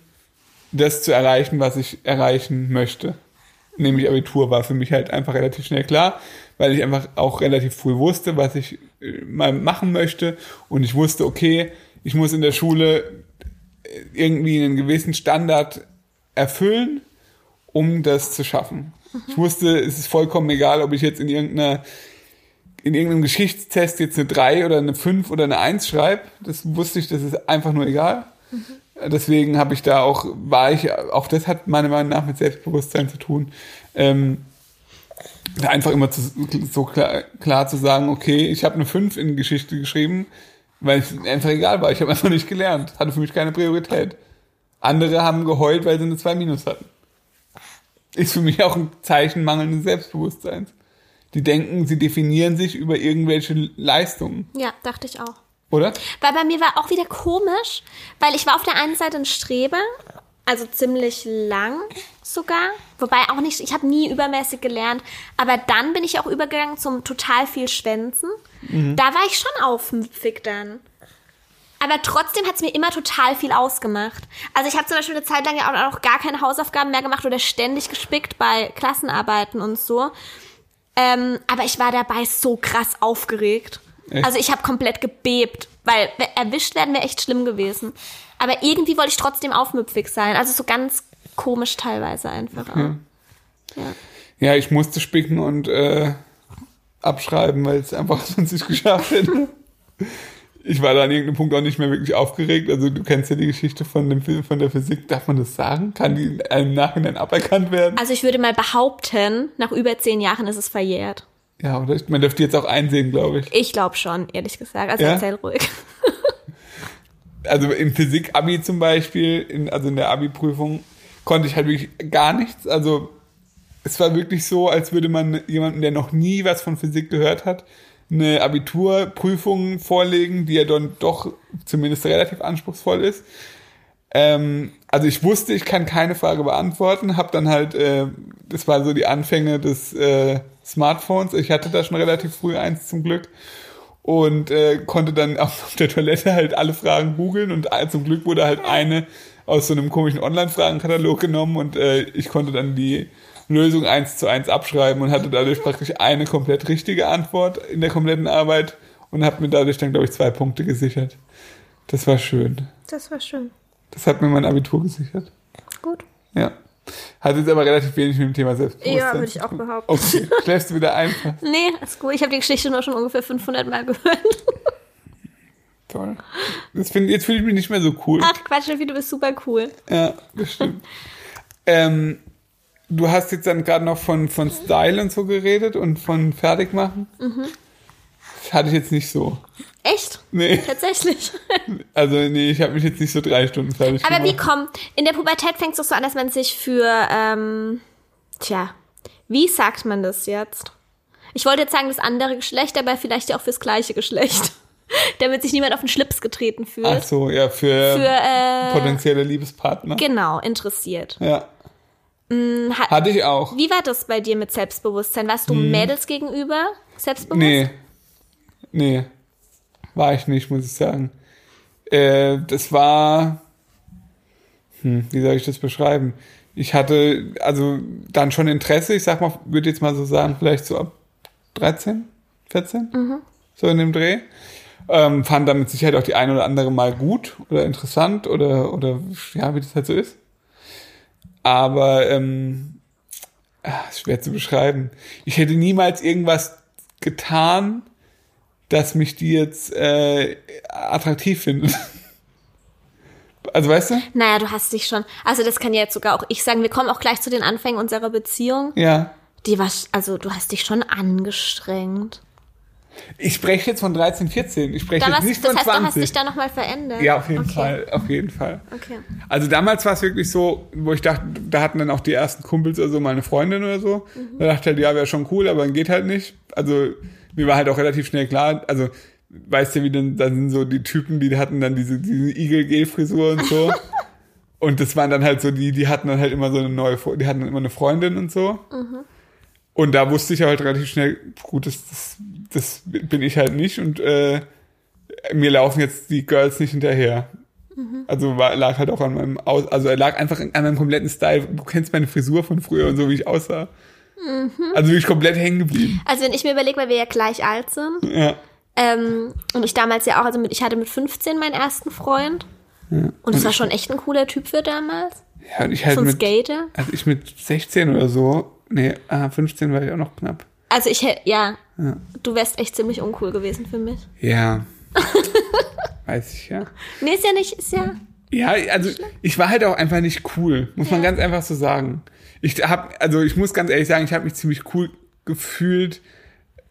das zu erreichen, was ich erreichen möchte. Nämlich Abitur war für mich halt einfach relativ schnell klar, weil ich einfach auch relativ früh wusste, was ich äh, mal machen möchte. Und ich wusste, okay, ich muss in der Schule äh, irgendwie einen gewissen Standard erfüllen, um das zu schaffen. Ich wusste, es ist vollkommen egal, ob ich jetzt in irgendeiner in irgendeinem Geschichtstest jetzt eine 3 oder eine 5 oder eine 1 schreibe. Das wusste ich, das ist einfach nur egal. Deswegen habe ich da auch, war ich, auch das hat meiner Meinung nach mit Selbstbewusstsein zu tun, ähm, einfach immer zu, so klar, klar zu sagen, okay, ich habe eine 5 in Geschichte geschrieben, weil es einfach egal war. Ich habe einfach nicht gelernt. Hatte für mich keine Priorität. Andere haben geheult, weil sie eine 2 Minus hatten. Ist für mich auch ein Zeichen mangelnden Selbstbewusstseins. Die denken, sie definieren sich über irgendwelche Leistungen, Ja, dachte ich auch. oder? Weil bei mir war auch wieder komisch, weil ich war auf der einen Seite ein Streber, also ziemlich lang sogar, wobei auch nicht, ich habe nie übermäßig gelernt, aber dann bin ich auch übergegangen zum total viel Schwänzen. Da war ich schon aufmüpfig dann. Aber trotzdem hat es mir immer total viel ausgemacht. Also ich habe zum Beispiel eine Zeit lang ja auch, auch gar keine Hausaufgaben mehr gemacht oder ständig gespickt bei Klassenarbeiten und so. Ähm, aber ich war dabei so krass aufgeregt. Echt? Also ich habe komplett gebebt, weil erwischt werden wäre echt schlimm gewesen. Aber irgendwie wollte ich trotzdem aufmüpfig sein. Also so ganz komisch teilweise einfach. auch. Ja. Ja, ich musste spicken und äh, abschreiben, weil es einfach sonst nicht geschafft hätte. Ich war da an irgendeinem Punkt auch nicht mehr wirklich aufgeregt. Also du kennst ja die Geschichte von dem Film, von der Physik. Darf man das sagen? Kann die in einem Nachhinein aberkannt werden? Also ich würde mal behaupten, nach über zehn Jahren ist es verjährt. Ja, oder? Man dürfte jetzt auch einsehen, glaube ich. Ich glaube schon, ehrlich gesagt. Also Ja? erzähl ruhig. also im Physik-Abi zum Beispiel, in, also in der Abi-Prüfung, konnte ich halt wirklich gar nichts. Also es war wirklich so, als würde man jemanden, der noch nie was von Physik gehört hat, eine Abiturprüfung vorlegen, die ja dann doch zumindest relativ anspruchsvoll ist. Ähm, also ich wusste, ich kann keine Frage beantworten, habe dann halt, äh, das war so die Anfänge des äh, Smartphones. Ich hatte da schon relativ früh eins zum Glück und äh, konnte dann auf der Toilette halt alle Fragen googeln und äh, zum Glück wurde halt eine aus so einem komischen Online-Fragenkatalog genommen und äh, ich konnte dann die Lösung eins zu eins abschreiben und hatte dadurch praktisch eine komplett richtige Antwort in der kompletten Arbeit und habe mir dadurch dann, glaube ich, zwei Punkte gesichert. Das war schön. Das war schön. Das hat mir mein Abitur gesichert. Gut. Ja. Hat jetzt aber relativ wenig mit dem Thema Selbstbewusstsein. Ja, würde ich auch behaupten. Okay, schläfst du wieder ein? Nee, ist gut. Ich habe die Geschichte nur schon ungefähr 500 Mal gehört. Toll. Das find, jetzt fühle ich mich nicht mehr so cool. Ach Quatsch, du bist super cool. Ja, das stimmt. ähm, du hast jetzt dann gerade noch von, von Style und so geredet und von Fertigmachen. Mhm. Das hatte ich jetzt nicht so. Echt? Nee, Tatsächlich. also nee, ich habe mich jetzt nicht so drei Stunden fertig Aber wie gemacht. komm, in der Pubertät fängt es doch so an, dass man sich für, ähm, tja, wie sagt man das jetzt? Ich wollte jetzt sagen das andere Geschlecht, aber vielleicht ja auch fürs gleiche Geschlecht. Damit sich niemand auf den Schlips getreten fühlt. Ach so, ja, für, Für, äh, potenzielle Liebespartner. genau, interessiert. Ja, Ha hatte ich auch. wie war das bei dir mit Selbstbewusstsein? Warst du Mädels gegenüber selbstbewusst? Hm. Nee. Nee. War ich nicht, muss ich sagen. Äh, das war. Hm, wie soll ich das beschreiben? Ich hatte also dann schon Interesse, ich sag mal, würde jetzt mal so sagen, vielleicht so ab 13, 14, so in dem Dreh. Ähm, fand dann mit Sicherheit auch die ein oder andere mal gut oder interessant oder, oder ja, wie das halt so ist. Aber ähm, ah, schwer zu beschreiben. Ich hätte niemals irgendwas getan, dass mich die jetzt äh, attraktiv finden. Also weißt du? Naja, du hast dich schon. Also das kann ja jetzt sogar auch ich sagen. Wir kommen auch gleich zu den Anfängen unserer Beziehung. Ja. Die war, also du hast dich schon angestrengt. Ich spreche jetzt von 13, 14. Ich spreche jetzt nicht das von heißt, du hast 20. dich da nochmal verändert. ja, auf jeden okay. Fall, auf jeden Fall. Okay. Also damals war es wirklich so, wo ich dachte, da hatten dann auch die ersten Kumpels oder so mal eine Freundin oder so. Da dachte ich halt, ja, wäre schon cool, aber geht halt nicht. Also mir war halt auch relativ schnell klar, also weißt du, wie denn, da sind so die Typen, die hatten dann diese, diese Igel-Gel-Frisur und so. und das waren dann halt so die, die hatten dann halt immer so eine neue, die hatten dann immer eine Freundin und so. Und da wusste ich halt relativ schnell, gut, das, das, das bin ich halt nicht und äh, mir laufen jetzt die Girls nicht hinterher. Also war, lag halt auch an meinem Aus, also er lag einfach an meinem kompletten Style. Du kennst meine Frisur von früher und so, wie ich aussah. Also bin ich komplett hängen geblieben. Also wenn ich mir überlege, weil wir ja gleich alt sind Ja. ähm, und ich damals ja auch, also mit, ich hatte mit 15 meinen ersten Freund und das war schon echt ein cooler Typ für damals. Ja, und ich halt So ein Skater. also ich mit 16 oder so, nee, ah, 15 war ich auch noch knapp. Also ich hätte, ja, du wärst echt ziemlich uncool gewesen für mich. Ja. Weiß ich, ja. Nee, ist ja nicht, ist ja, Ja, also ich war halt auch einfach nicht cool, muss man Ja. ganz einfach so sagen. Ich hab, also ich muss ganz ehrlich sagen, ich habe mich ziemlich cool gefühlt.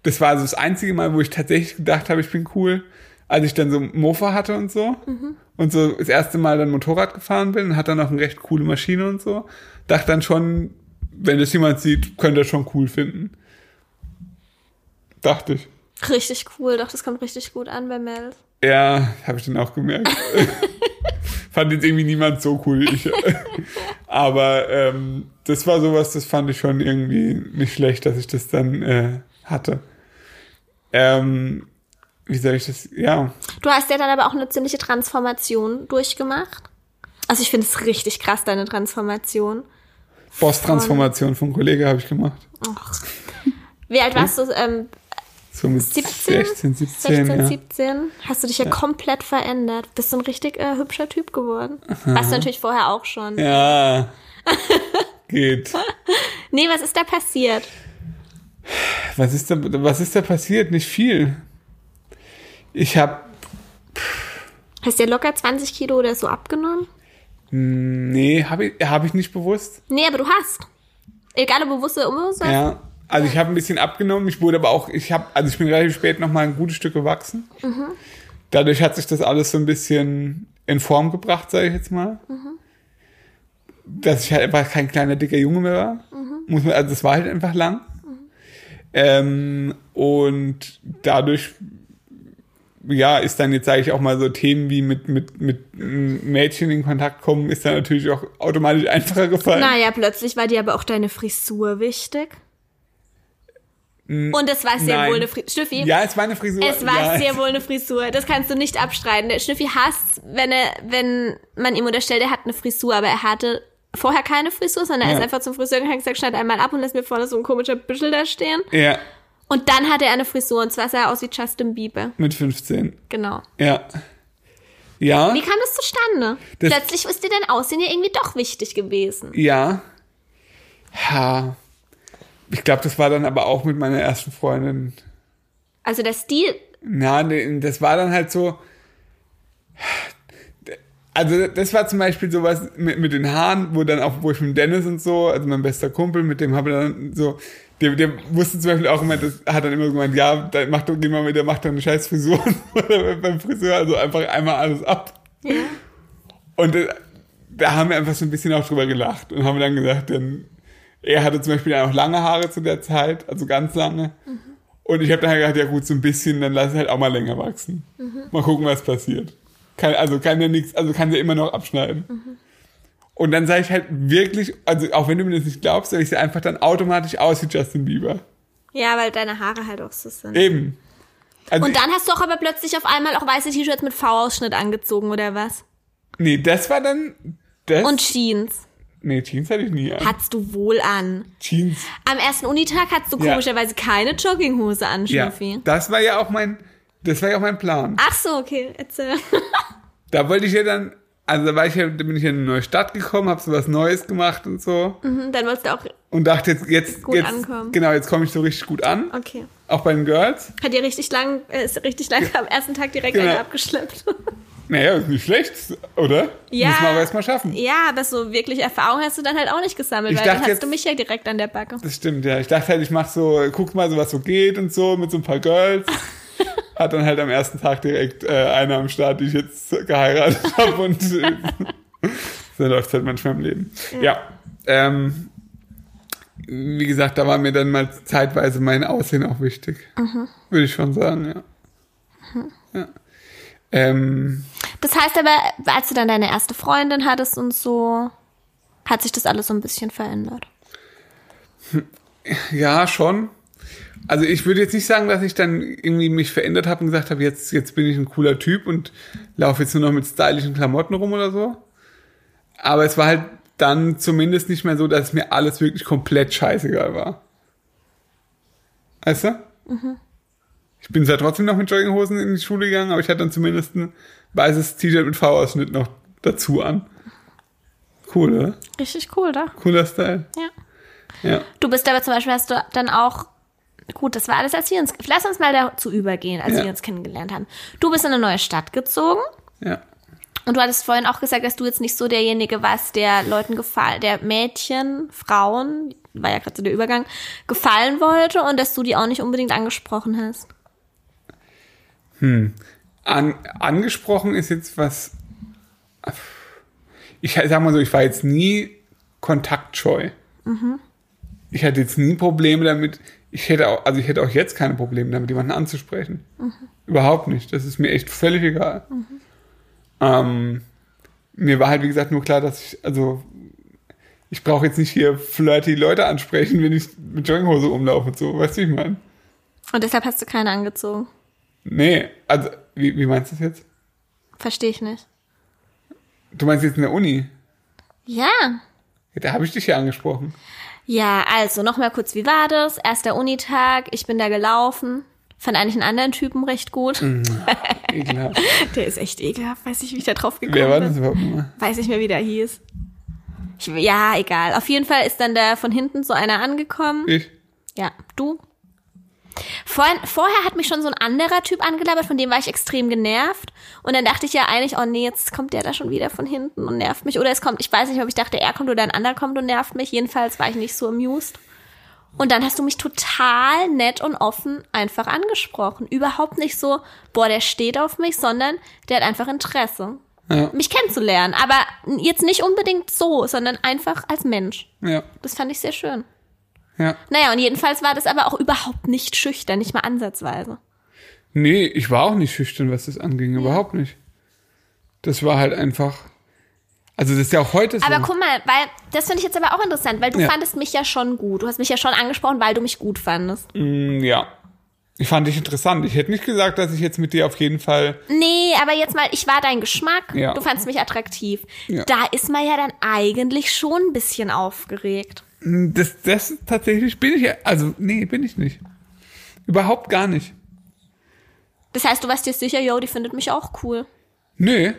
Das war also das einzige Mal, wo ich tatsächlich gedacht habe, ich bin cool, als ich dann so Mofa hatte und so. Und so das erste Mal dann Motorrad gefahren bin und hatte dann auch eine recht coole Maschine und so. Dachte dann schon, wenn das jemand sieht, könnte er schon cool finden. Dachte ich. richtig cool. Doch, das kommt richtig gut an bei Mel. Ja, habe ich dann auch gemerkt. fand jetzt irgendwie niemand so cool wie ich. Aber ähm, das war sowas, das fand ich schon irgendwie nicht schlecht, dass ich das dann äh, hatte. Ähm, wie soll ich das? Ja, Du hast ja dann aber auch eine ziemliche Transformation durchgemacht. Also ich finde es richtig krass, deine Transformation. Boss-Transformation vom Kollege habe ich gemacht. Wie alt warst du? Ähm, So mit 17? 16, 17, 16, ja. 17? Hast du dich ja, komplett verändert. Bist ein richtig äh, hübscher Typ geworden. Warst du natürlich vorher auch schon. Ja, geht. Nee, was ist da passiert? Was ist da, was ist da passiert? Nicht viel. Ich habe Hast du ja locker 20 Kilo oder so abgenommen? Nee, habe ich, hab ich nicht bewusst. Nee, aber du hast. Egal ob bewusst oder unbewusst. Ja. Also ich habe ein bisschen abgenommen. Ich wurde aber auch, ich habe, also ich bin relativ spät noch mal ein gutes Stück gewachsen. Dadurch hat sich das alles so ein bisschen in Form gebracht, sage ich jetzt mal. Dass ich halt einfach kein kleiner dicker Junge mehr war. Muss man, also das war halt einfach lang. Ähm, und dadurch ja, ist dann jetzt, sage ich auch mal, so Themen wie mit, mit, mit Mädchen in Kontakt kommen, ist dann natürlich auch automatisch einfacher gefallen. Naja, plötzlich war dir aber auch deine Frisur wichtig. Und es war sehr nein. wohl eine Frisur. Schnüffi, Ja, es war eine Frisur. es war ja. sehr wohl eine Frisur. Das kannst du nicht abstreiten. Der Schnüffi hasst, wenn er, wenn man ihm unterstellt, er hat eine Frisur, aber er hatte vorher keine Frisur, sondern er Ja. ist einfach zum Friseur gegangen und gesagt, schneid einmal ab und lässt mir vorne so ein komischer Büschel da stehen. Ja, Und dann hatte er eine Frisur und zwar sah er aus wie Justin Bieber. mit 15. Genau. Ja. Ja, Wie kam das zustande? Das- Plötzlich ist dir dein Aussehen ja irgendwie doch wichtig gewesen. ja. Ja. Ich glaube, das war dann aber auch mit meiner ersten Freundin. Also der Stil, Na, nee, das war dann halt so. Also das war zum Beispiel sowas mit, mit den Haaren, wo dann auch, wo ich mit Dennis und so, also mein bester Kumpel, mit dem habe ich dann so, der, der wusste zum Beispiel auch immer, das hat dann immer gemeint, ja, da macht doch, geh mal mit, der macht doch eine scheiß Frisur Oder beim Friseur, also einfach einmal alles ab. ja. Und da, da haben wir einfach so ein bisschen auch drüber gelacht und haben dann gesagt, denn er hatte zum Beispiel auch lange Haare zu der Zeit, also ganz lange. Und ich habe dann halt gedacht, ja gut, so ein bisschen, dann lass es halt auch mal länger wachsen. Mal gucken, was passiert. Kann, also kann ja nichts, also kann ja immer noch abschneiden. Und dann sah ich halt wirklich, also auch wenn du mir das nicht glaubst, sah ich sie einfach dann automatisch aus wie Justin Bieber. ja, weil deine Haare halt auch so sind. Eben. Also Und dann hast du auch aber plötzlich auf einmal auch weiße T-Shirts mit V-Ausschnitt angezogen, oder was? nee, das war dann, das, Und Jeans. Nee, Jeans hatte ich nie an. Hattest du wohl an. Jeans Am ersten Unitag hattest du Ja. komischerweise keine Jogginghose an, Ja, Schnüffi. das war ja auch mein, das war ja auch mein Plan. Ach so, okay, erzähl. Da wollte ich ja dann, also da war ich ja, da bin ich in eine neue Stadt gekommen, habe so was Neues gemacht und so Mhm, Dann wolltest du auch, und dachte jetzt, jetzt, Gut jetzt ankommen. genau, jetzt komme ich so richtig gut an, okay. auch bei den Girls. Hat dir richtig lang, äh, ist richtig lang am ersten Tag direkt Genau. eine abgeschleppt. Naja, ist nicht schlecht, oder? Ja. Muss man aber erstmal schaffen. ja, aber so wirklich Erfahrung hast du dann halt auch nicht gesammelt, Ich weil dann hast jetzt- du mich ja direkt an der Backe. Das stimmt, ja. Ich dachte halt, ich mach so, guck mal so, was so geht und so mit so ein paar Girls. Hat dann halt am ersten Tag direkt äh, eine am Start, die ich jetzt geheiratet habe und äh, so läuft halt manchmal im Leben. Ja. Ähm, wie gesagt, da war mir dann mal zeitweise mein Aussehen auch wichtig. Würde ich schon sagen, ja. ja. Ähm, Das heißt aber, als du dann deine erste Freundin hattest und so, hat sich das alles so ein bisschen verändert. Ja, schon. Also ich würde jetzt nicht sagen, dass ich dann irgendwie mich verändert habe und gesagt habe, jetzt, jetzt bin ich ein cooler Typ und laufe jetzt nur noch mit stylischen Klamotten rum oder so. Aber es war halt dann zumindest nicht mehr so, dass mir alles wirklich komplett scheißegal war. Weißt du? Ich bin zwar trotzdem noch mit Jogginghosen in die Schule gegangen, aber ich hatte dann zumindest ein weißes T-Shirt mit V-Ausschnitt noch dazu an. Cool, oder? Richtig cool, da. Cooler Style. Ja. Ja. Du bist aber zum Beispiel, hast du dann auch, gut, das war alles, als wir uns, lass uns mal dazu übergehen, als Ja. wir uns kennengelernt haben. Du bist in eine neue Stadt gezogen Ja. und du hattest vorhin auch gesagt, dass du jetzt nicht so derjenige warst, der Leuten gefallen, der Mädchen, Frauen, war ja gerade so der Übergang, gefallen wollte und dass du die auch nicht unbedingt angesprochen hast. An, angesprochen ist jetzt was. Ich sag mal so, ich war jetzt nie kontaktscheu. Ich hatte jetzt nie Probleme damit. Ich hätte auch, also ich hätte auch jetzt keine Probleme damit, jemanden anzusprechen. Überhaupt nicht. Das ist mir echt völlig egal. Ähm, mir war halt, wie gesagt, nur klar, dass ich, also, ich brauche jetzt nicht hier flirty Leute ansprechen, wenn ich mit Jogginghose umlaufe und so. Weißt du, wie ich meine? Und deshalb hast du keine angezogen. Nee, also, wie, wie meinst du das jetzt? Verstehe ich nicht. Du meinst jetzt in der Uni? Ja. Ja, da habe ich dich ja angesprochen. Ja, also nochmal kurz, wie war das? Erster Unitag, ich bin da gelaufen. Fand eigentlich einen anderen Typen recht gut. Ekelhaft. Der ist echt ekelhaft, weiß nicht, wie ich da drauf gekommen Wer war bin. das überhaupt mal? Weiß nicht mehr, wie der hieß. Ich, ja, egal. Auf jeden Fall ist dann da von hinten so einer angekommen. Ich? Ja, du. Vorhin, vorher hat mich schon so ein anderer Typ angelabert, von dem war ich extrem genervt. Und dann dachte ich ja eigentlich, oh nee, jetzt kommt der da schon wieder von hinten und nervt mich. Oder es kommt, ich weiß nicht, ob ich dachte, er kommt oder ein anderer kommt und nervt mich. Jedenfalls war ich nicht so amused. Und dann hast du mich total nett und offen einfach angesprochen. Überhaupt nicht so, boah, der steht auf mich, sondern der hat einfach Interesse, Ja. mich kennenzulernen. Aber jetzt nicht unbedingt so, sondern einfach als Mensch. Ja. Das fand ich sehr schön. Ja. Naja, und jedenfalls war das aber auch überhaupt nicht schüchtern, nicht mal ansatzweise. Nee, ich war auch nicht schüchtern, was das anging. Überhaupt nicht. Das war halt einfach. Also, das ist ja auch heute so. Aber guck mal, weil das finde ich jetzt aber auch interessant, weil du Ja. fandest mich ja schon gut. Du hast mich ja schon angesprochen, weil du mich gut fandest. Mm, ja. Ich fand dich interessant. Ich hätte nicht gesagt, dass ich jetzt mit dir auf jeden Fall. Nee, aber jetzt mal, ich war dein Geschmack, Ja. du fandst mich attraktiv. Ja. Da ist man ja dann eigentlich schon ein bisschen aufgeregt. Das, das tatsächlich bin ich ja. Also, nee, bin ich nicht. Überhaupt gar nicht. Das heißt, du warst dir sicher, yo, die findet mich auch cool. Nö.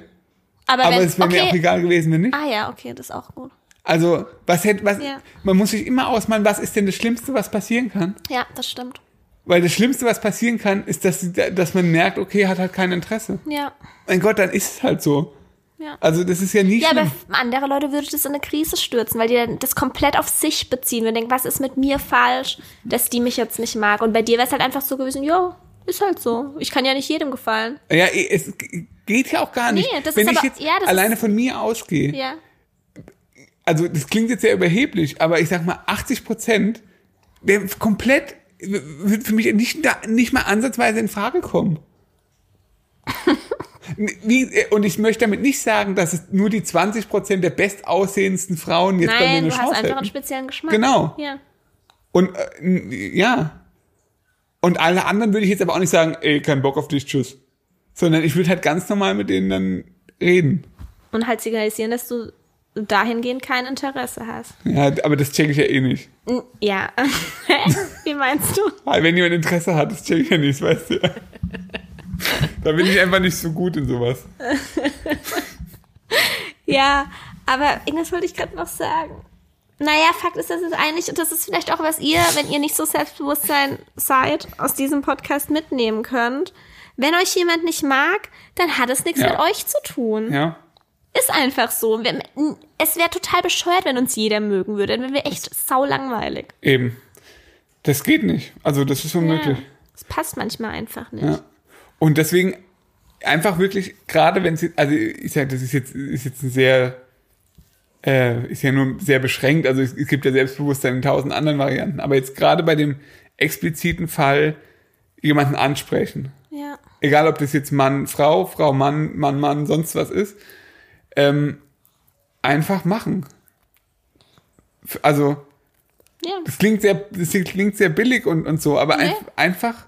Aber, Aber es wäre mir auch okay. egal gewesen, wenn nicht. Ah ja, okay, das ist auch gut. Also, was hätte, was, Ja. man muss sich immer ausmalen, was ist denn das Schlimmste, was passieren kann? Ja, das stimmt. Weil das Schlimmste, was passieren kann, ist, dass, dass man merkt, okay, hat halt kein Interesse. Ja. Mein Gott, dann ist es halt so. Ja. Also, das ist ja nie Ja, aber schlimm. andere Leute würde das in eine Krise stürzen, weil die dann das komplett auf sich beziehen und denken, was ist mit mir falsch, dass die mich jetzt nicht mag. Und bei dir wäre es halt einfach so gewesen, jo, ist halt so. Ich kann ja nicht jedem gefallen. Ja, es geht ja auch gar nicht. Nee, das Wenn ist ich aber- jetzt ja, alleine ist- von mir ausgehe, Ja. also das klingt jetzt sehr überheblich, aber ich sag mal 80 Prozent, der komplett wird für mich nicht, nicht mal ansatzweise in Frage kommen. Wie, und ich möchte damit nicht sagen, dass es nur die 20 Prozent der bestaussehendsten Frauen jetzt bei mir Nein, eine du hast Chance einfach einen speziellen Geschmack. Genau. Ja. Und äh, ja. Und alle anderen würde ich jetzt aber auch nicht sagen, ey, kein Bock auf dich, tschüss. Sondern ich würde halt ganz normal mit denen dann reden. Und halt signalisieren, dass du dahingehend kein Interesse hast. Ja, aber das checke ich ja eh nicht. Ja. Wie meinst du? Weil wenn jemand Interesse hat, das checke ich ja nicht, weißt du. Da bin ich einfach nicht so gut in sowas. Ja, aber irgendwas wollte ich gerade noch sagen. Naja, Fakt ist, dass es eigentlich, und das ist vielleicht auch, was ihr, wenn ihr nicht so Selbstbewusstsein seid, aus diesem Podcast mitnehmen könnt. Wenn euch jemand nicht mag, dann hat es nichts Ja. mit euch zu tun. Ja. Ist einfach so. Es wäre total bescheuert, wenn uns jeder mögen würde. Dann wären wir echt sau langweilig. Eben. Das geht nicht. Also das ist unmöglich. Ja. Das passt manchmal einfach nicht. Ja. Und deswegen einfach wirklich, gerade wenn jetzt, also ich sag, das ist jetzt, ist jetzt ein sehr, äh, ist ja nur sehr beschränkt, also es, es gibt ja Selbstbewusstsein in tausend anderen Varianten, aber jetzt gerade bei dem expliziten Fall jemanden ansprechen, Ja. egal ob das jetzt Mann, Frau, Frau, Mann, Mann, Mann, sonst was ist, ähm, einfach machen. Also, Ja. das klingt sehr, das klingt sehr billig und, und so, aber Nee. ein, einfach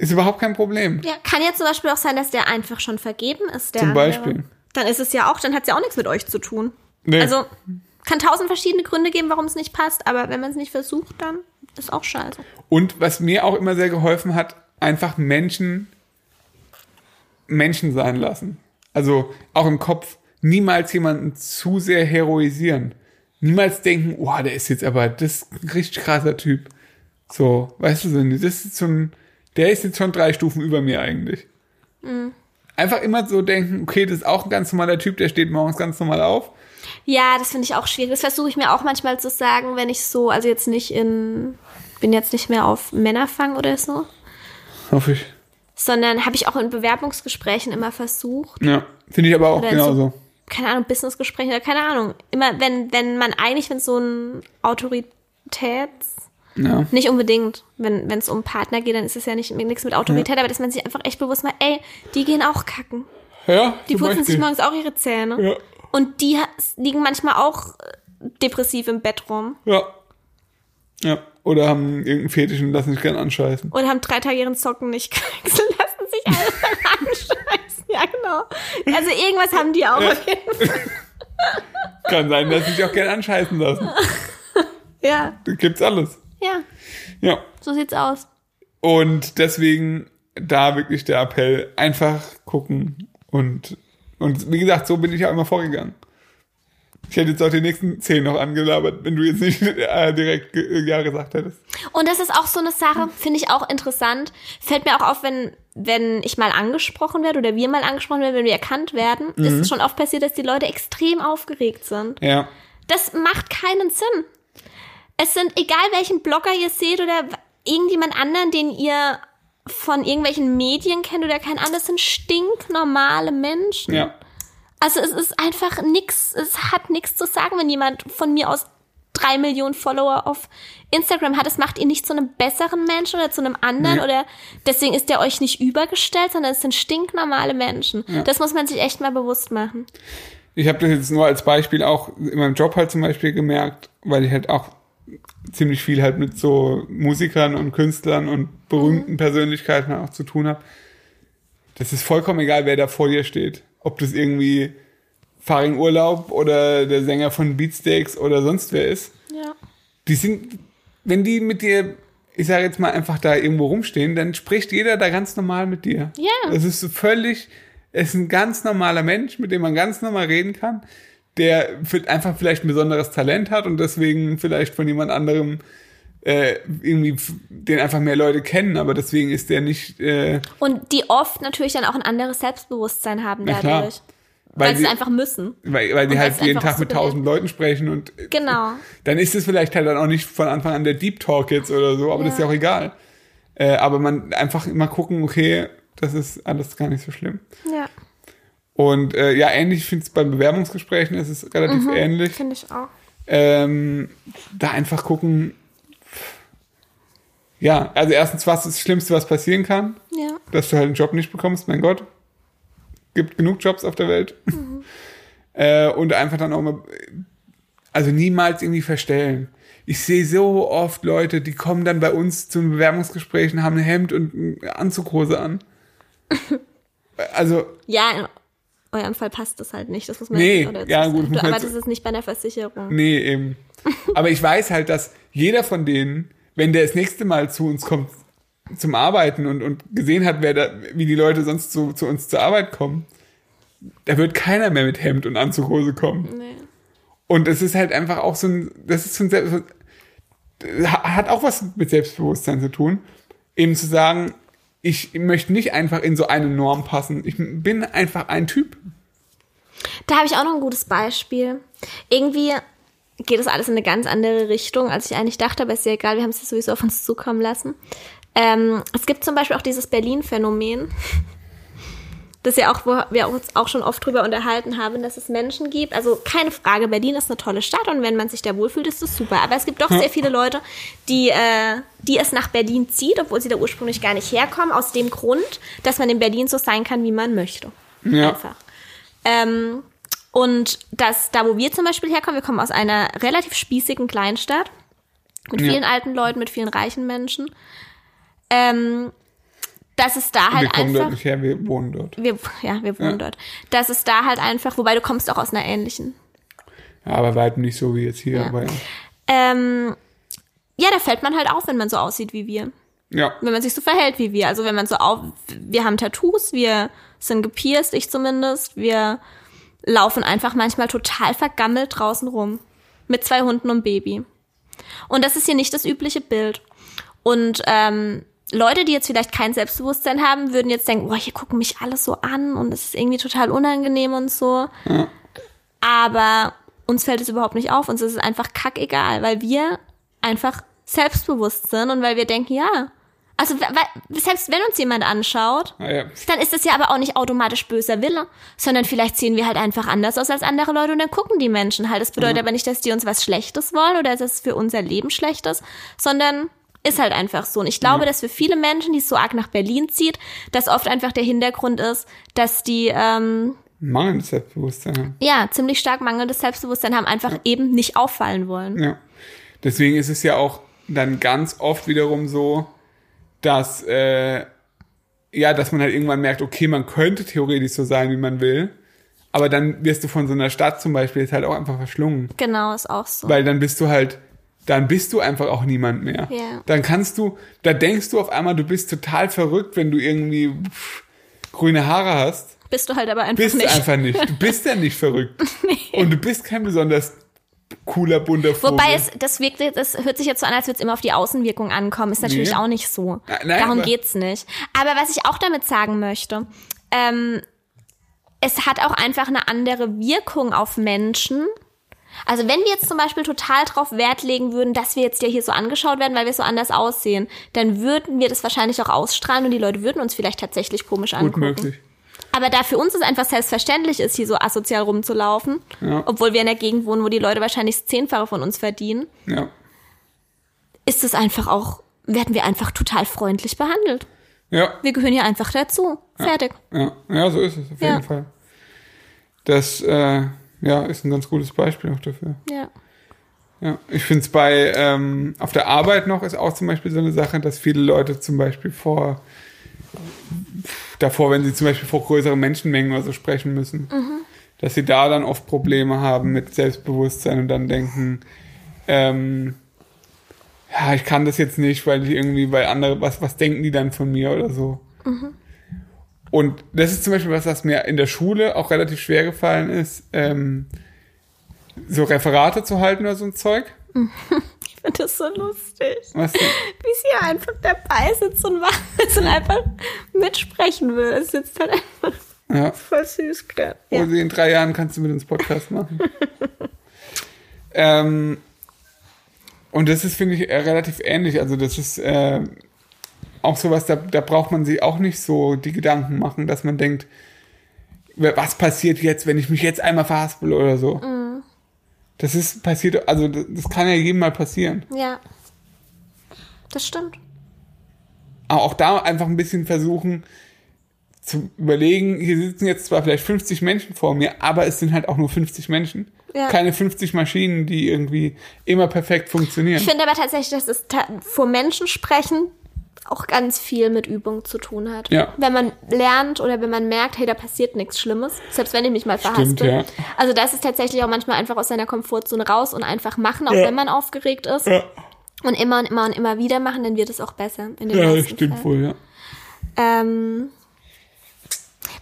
ist überhaupt kein Problem. ja. Kann ja zum Beispiel auch sein, dass der einfach schon vergeben ist. Der Zum andere. Beispiel. Dann ist es ja auch, dann hat es ja auch nichts mit euch zu tun. Nee. Also kann tausend verschiedene Gründe geben, warum es nicht passt, aber wenn man es nicht versucht, dann ist auch scheiße. Und was mir auch immer sehr geholfen hat, einfach Menschen Menschen sein lassen. Also auch im Kopf niemals jemanden zu sehr heroisieren. Niemals denken, oh, der ist jetzt aber das ist ein richtig krasser Typ. So, weißt du so, das ist so ein, der ist jetzt schon drei Stufen über mir eigentlich. Einfach immer so denken, okay, das ist auch ein ganz normaler Typ, der steht morgens ganz normal auf. Ja, das finde ich auch schwierig. Das versuche ich mir auch manchmal zu sagen, wenn ich so, also jetzt nicht in, bin jetzt nicht mehr auf Männerfang oder so, Hoffe ich. sondern habe ich auch in Bewerbungsgesprächen immer versucht. Ja, finde ich aber auch Oder in so- genauso. keine Ahnung, Businessgespräche oder keine Ahnung. Immer, wenn, wenn man eigentlich, wenn so ein Autoritäts, Ja. nicht unbedingt, wenn es um Partner geht, dann ist es ja nicht nichts mit Autorität, aber dass man sich einfach echt bewusst macht, ey, die gehen auch kacken. Ja, Die putzen Beispiel. sich morgens auch ihre Zähne. Ja. Und die liegen manchmal auch äh, depressiv im Bett rum. Ja. Ja. Oder haben irgendeinen Fetisch und lassen sich gern anscheißen. Oder haben drei Tage ihren Socken nicht gewechselt, lassen sich alle anscheißen. Ja, genau. Also irgendwas haben die auch Ja. auf jeden Fall. Kann sein, dass sie sich auch gern anscheißen lassen. Ja, Da gibt's alles. Ja, Ja. so sieht's aus. Und deswegen da wirklich der Appell, einfach gucken und, und wie gesagt, so bin ich ja immer vorgegangen. Ich hätte jetzt auch die nächsten zehn noch angelabert, wenn du jetzt nicht äh, direkt ja gesagt hättest. Und das ist auch so eine Sache, finde ich auch interessant. Fällt mir auch auf, wenn, wenn ich mal angesprochen werde oder wir mal angesprochen werden, wenn wir erkannt werden, ist es schon oft passiert, dass die Leute extrem aufgeregt sind. Ja. Das macht keinen Sinn. Es sind, egal welchen Blogger ihr seht oder irgendjemand anderen, den ihr von irgendwelchen Medien kennt oder kein anderes, sind stinknormale Menschen. Ja. Also es ist einfach nix, es hat nichts zu sagen, wenn jemand von mir aus drei Millionen Follower auf Instagram hat. Es macht ihn nicht zu einem besseren Menschen oder zu einem anderen Nee. oder deswegen ist er euch nicht übergestellt, sondern es sind stinknormale Menschen. Das muss man sich echt mal bewusst machen. Ich habe das jetzt nur als Beispiel auch in meinem Job halt zum Beispiel gemerkt, weil ich halt auch ziemlich viel halt mit so Musikern und Künstlern und berühmten Persönlichkeiten auch zu tun habe. Das ist vollkommen egal, wer da vor dir steht. Ob das irgendwie Faring Urlaub oder der Sänger von Beatsteaks oder sonst wer ist. Ja. Die sind, wenn die mit dir, ich sage jetzt mal einfach da irgendwo rumstehen, dann spricht jeder da ganz normal mit dir. Ja. Das ist so völlig, es ist ein ganz normaler Mensch, mit dem man ganz normal reden kann, der einfach vielleicht ein besonderes Talent hat und deswegen vielleicht von jemand anderem äh, irgendwie den einfach mehr Leute kennen, aber deswegen ist der nicht, äh, Und die oft natürlich dann auch ein anderes Selbstbewusstsein haben Ja, dadurch. weil weil sie sie, es einfach müssen. weil, weil die und halt jeden Tag so mit tausend Leuten sprechen und Genau. dann ist es vielleicht halt dann auch nicht von Anfang an der Deep Talk jetzt oder so, aber das ist ja auch egal. Äh, aber man einfach immer gucken, okay, das ist alles gar nicht so schlimm. Ja, Und äh, ja, ähnlich finde ich es bei Bewerbungsgesprächen, ist es relativ Mhm. ähnlich. finde ich auch. Ähm, da einfach gucken, ja, also erstens, was ist das Schlimmste, was passieren kann? Ja. Dass du halt einen Job nicht bekommst, mein Gott. Gibt genug Jobs auf der Welt. äh, und einfach dann auch mal, also niemals irgendwie verstellen. Ich sehe so oft Leute, die kommen dann bei uns zum Bewerbungsgespräch und haben ein Hemd und eine Anzughose an. also, Ja, in eurem Fall passt das halt nicht. Das muss man Nee, dazu ja, sagen. gut, Du arbeitest es nicht bei einer Versicherung. nee, eben. Aber ich weiß halt, dass jeder von denen, wenn der das nächste Mal zu uns kommt zum Arbeiten und, und gesehen hat, wer da, wie die Leute sonst zu, zu uns zur Arbeit kommen, da wird keiner mehr mit Hemd und Anzughose kommen. Nee. Und es ist halt einfach auch so ein, das ist so ein, Selbst- hat auch was mit Selbstbewusstsein zu tun, eben zu sagen, ich möchte nicht einfach in so eine Norm passen. Ich bin einfach ein Typ. Da habe ich auch noch ein gutes Beispiel. Irgendwie geht das alles in eine ganz andere Richtung, als ich eigentlich dachte, aber ist ja egal, wir haben es ja sowieso auf uns zukommen lassen. Ähm, es gibt zum Beispiel auch dieses Berlin-Phänomen, das ja auch, wo wir uns auch schon oft drüber unterhalten haben, dass es Menschen gibt. Also keine Frage, Berlin ist eine tolle Stadt und wenn man sich da wohlfühlt, ist das super. Aber es gibt doch sehr viele Leute, die, äh, die es nach Berlin zieht, obwohl sie da ursprünglich gar nicht herkommen, aus dem Grund, dass man in Berlin so sein kann, wie man möchte. Ja. Einfach. Ähm, und das, da wo wir zum Beispiel herkommen, wir kommen aus einer relativ spießigen Kleinstadt mit Ja. vielen alten Leuten, mit vielen reichen Menschen. Ähm, dass es da wir halt kommen einfach. dort nicht her, wir wohnen dort. Wir, ja, wir wohnen Ja. dort. Dass es da halt einfach, wobei du kommst auch aus einer ähnlichen. Ja, aber weit nicht so wie jetzt hier. Ja. Aber ja. Ähm, ja, da fällt man halt auf, wenn man so aussieht wie wir. ja. Wenn man sich so verhält wie wir. Also wenn man so auf, wir haben Tattoos, wir sind gepierst, ich zumindest. Wir laufen einfach manchmal total vergammelt draußen rum. Mit zwei Hunden und Baby. Und das ist hier nicht das übliche Bild. Und ähm, Leute, die jetzt vielleicht kein Selbstbewusstsein haben, würden jetzt denken, boah, hier gucken mich alle so an und es ist irgendwie total unangenehm und so. Aber uns fällt es überhaupt nicht auf. Uns ist es einfach kackegal, weil wir einfach selbstbewusst sind und weil wir denken, ja. Also weil, selbst wenn uns jemand anschaut, ja. dann ist das ja aber auch nicht automatisch böser Wille, sondern vielleicht sehen wir halt einfach anders aus als andere Leute und dann gucken die Menschen halt. Das bedeutet aber nicht, dass die uns was Schlechtes wollen oder dass es für unser Leben schlecht ist, sondern ist halt einfach so. Und ich glaube, dass für viele Menschen, die es so arg nach Berlin zieht, dass oft einfach der Hintergrund ist, dass die ähm, Mangelndes Selbstbewusstsein haben. ja ziemlich stark mangelndes Selbstbewusstsein haben, einfach eben nicht auffallen wollen. Ja. Deswegen ist es ja auch dann ganz oft wiederum so, dass, äh, ja, dass man halt irgendwann merkt, okay, man könnte theoretisch so sein, wie man will. Aber dann wirst du von so einer Stadt zum Beispiel jetzt halt auch einfach verschlungen. Genau, ist auch so. Weil dann bist du halt, dann bist du einfach auch niemand mehr. Ja. Dann kannst du, da denkst du auf einmal, du bist total verrückt, wenn du irgendwie pff, grüne Haare hast. Bist du halt aber einfach Bist nicht. du einfach nicht. Du bist ja nicht verrückt. Und du bist kein besonders cooler, bunter Vogel. Wobei es, das wirkt, das hört sich jetzt so an, als würde es immer auf die Außenwirkung ankommen. Ist natürlich Nee. auch nicht so. Nein, nein, Darum aber- geht's nicht. Aber was ich auch damit sagen möchte, ähm, es hat auch einfach eine andere Wirkung auf Menschen. Also wenn wir jetzt zum Beispiel total drauf Wert legen würden, dass wir jetzt ja hier so angeschaut werden, weil wir so anders aussehen, dann würden wir das wahrscheinlich auch ausstrahlen und die Leute würden uns vielleicht tatsächlich komisch Gut angucken. möglich. Aber da für uns es einfach selbstverständlich ist, hier so asozial rumzulaufen, Ja. obwohl wir in der Gegend wohnen, wo die Leute wahrscheinlich das Zehnfache von uns verdienen, Ja. ist es einfach auch, werden wir einfach total freundlich behandelt. Ja. Wir gehören hier einfach dazu. Fertig. Ja, ja, so ist es auf jeden Fall. Das äh, ja, ist ein ganz gutes Beispiel auch dafür. Ja. Ja, ich finde es bei ähm, auf der Arbeit noch ist auch zum Beispiel so eine Sache, dass viele Leute zum Beispiel vor davor, wenn sie zum Beispiel vor größeren Menschenmengen oder so sprechen müssen, dass sie da dann oft Probleme haben mit Selbstbewusstsein und dann denken, ähm, ja, ich kann das jetzt nicht, weil die irgendwie, weil andere, was, was denken die dann von mir oder so. Und das ist zum Beispiel was, was mir in der Schule auch relativ schwer gefallen ist, ähm, so Referate zu halten oder so ein Zeug. Ich finde das so lustig. Was, Wie sie hier einfach dabei sitzt und macht und einfach mitsprechen will. Es sitzt halt einfach ja. voll süß gerade. Ja. Rosi, in drei Jahren kannst du mit uns Podcast machen. ähm, und das ist, finde ich, äh, relativ ähnlich. Also das ist äh, auch sowas, da, da braucht man sich auch nicht so die Gedanken machen, dass man denkt, was passiert jetzt, wenn ich mich jetzt einmal verhaspel oder so. Das ist passiert, also das, das kann ja jedem mal passieren. ja. Das stimmt. Aber auch da einfach ein bisschen versuchen zu überlegen, hier sitzen jetzt zwar vielleicht 50 Menschen vor mir, aber es sind halt auch nur 50 Menschen. Ja. Keine 50 Maschinen, die irgendwie immer perfekt funktionieren. Ich finde aber tatsächlich, dass es ta vor Menschen sprechen auch ganz viel mit Übung zu tun hat. Ja. Wenn man lernt oder wenn man merkt, hey, da passiert nichts Schlimmes, selbst wenn ich mich mal verhaspel. ja. Also das ist tatsächlich auch manchmal einfach aus seiner Komfortzone raus und einfach machen, auch Ja. wenn man aufgeregt ist. Ja, Und immer und immer und immer wieder machen, dann wird es auch besser. Ja das stimmt Fällen. wohl, ja. Ähm,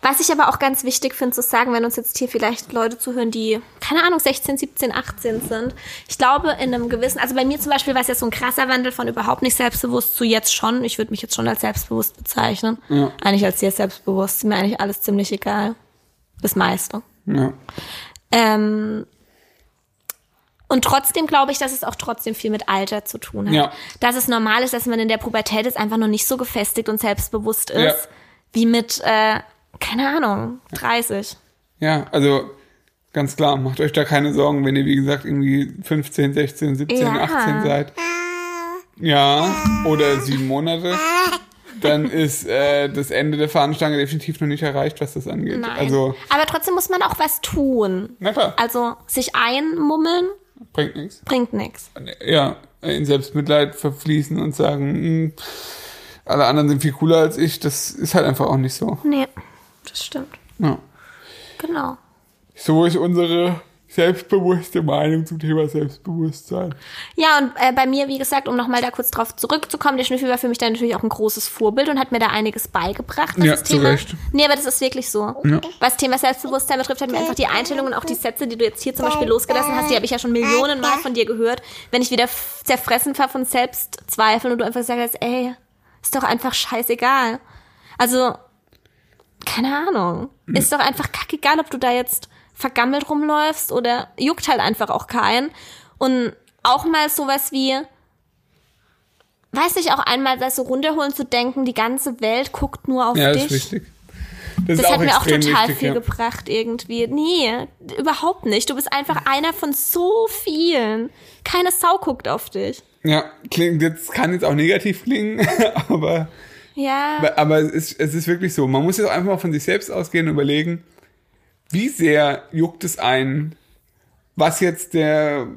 was ich aber auch ganz wichtig finde zu sagen, wenn uns jetzt hier vielleicht Leute zuhören, die, keine Ahnung, 16, 17, 18 sind. Ich glaube, in einem gewissen, also bei mir zum Beispiel war es ja so ein krasser Wandel von überhaupt nicht selbstbewusst zu jetzt schon. Ich würde mich jetzt schon als selbstbewusst bezeichnen. Ja. Eigentlich als sehr selbstbewusst. Ist mir eigentlich alles ziemlich egal. Das meiste. ja. Ähm, und trotzdem glaube ich, dass es auch trotzdem viel mit Alter zu tun hat. Ja. Dass es normal ist, dass man in der Pubertät jetzt einfach noch nicht so gefestigt und selbstbewusst ist, Ja. wie mit, äh, keine Ahnung, 30. Ja, also ganz klar, macht euch da keine Sorgen, wenn ihr, wie gesagt, irgendwie 15, 16, 17, Ja. 18 seid. Ja, oder sieben Monate. Dann ist äh, das Ende der Fahnenstange definitiv noch nicht erreicht, was das angeht. Nein. Also, Aber trotzdem muss man auch was tun. na klar, Also sich einmummeln bringt nichts. bringt nichts. Ja, in Selbstmitleid verfließen und sagen, "Hm, alle anderen sind viel cooler als ich, das ist halt einfach auch nicht so. Nee, das stimmt. Ja. Genau. So ist unsere selbstbewusste Meinung zum Thema Selbstbewusstsein. Ja, und äh, bei mir, wie gesagt, um nochmal da kurz drauf zurückzukommen, der Schnüffel war für mich dann natürlich auch ein großes Vorbild und hat mir da einiges beigebracht. was Ja, das zu Thema, Recht. Nee, aber das ist wirklich so. Ja. Was Thema Selbstbewusstsein betrifft, hat mir einfach die Einstellung und auch die Sätze, die du jetzt hier zum Beispiel losgelassen hast, die habe ich ja schon Millionen Mal von dir gehört. Wenn ich wieder zerfressen war von Selbstzweifeln und du einfach sagst, ey, ist doch einfach scheißegal. Also, keine Ahnung. Hm. Ist doch einfach kackegal, ob du da jetzt vergammelt rumläufst oder juckt halt einfach auch keinen. Und auch mal sowas wie, weiß nicht, auch einmal das so runterholen zu denken, die ganze Welt guckt nur auf Ja, das dich. ist wichtig. Das, Das hat mir auch total wichtig, viel ja. gebracht irgendwie. Nee, überhaupt nicht. Du bist einfach einer von so vielen. Keine Sau guckt auf dich. Ja, klingt jetzt, kann jetzt auch negativ klingen, aber, Ja. aber es ist, es ist wirklich so. Man muss jetzt auch einfach mal von sich selbst ausgehen und überlegen, wie sehr juckt es einen, was jetzt der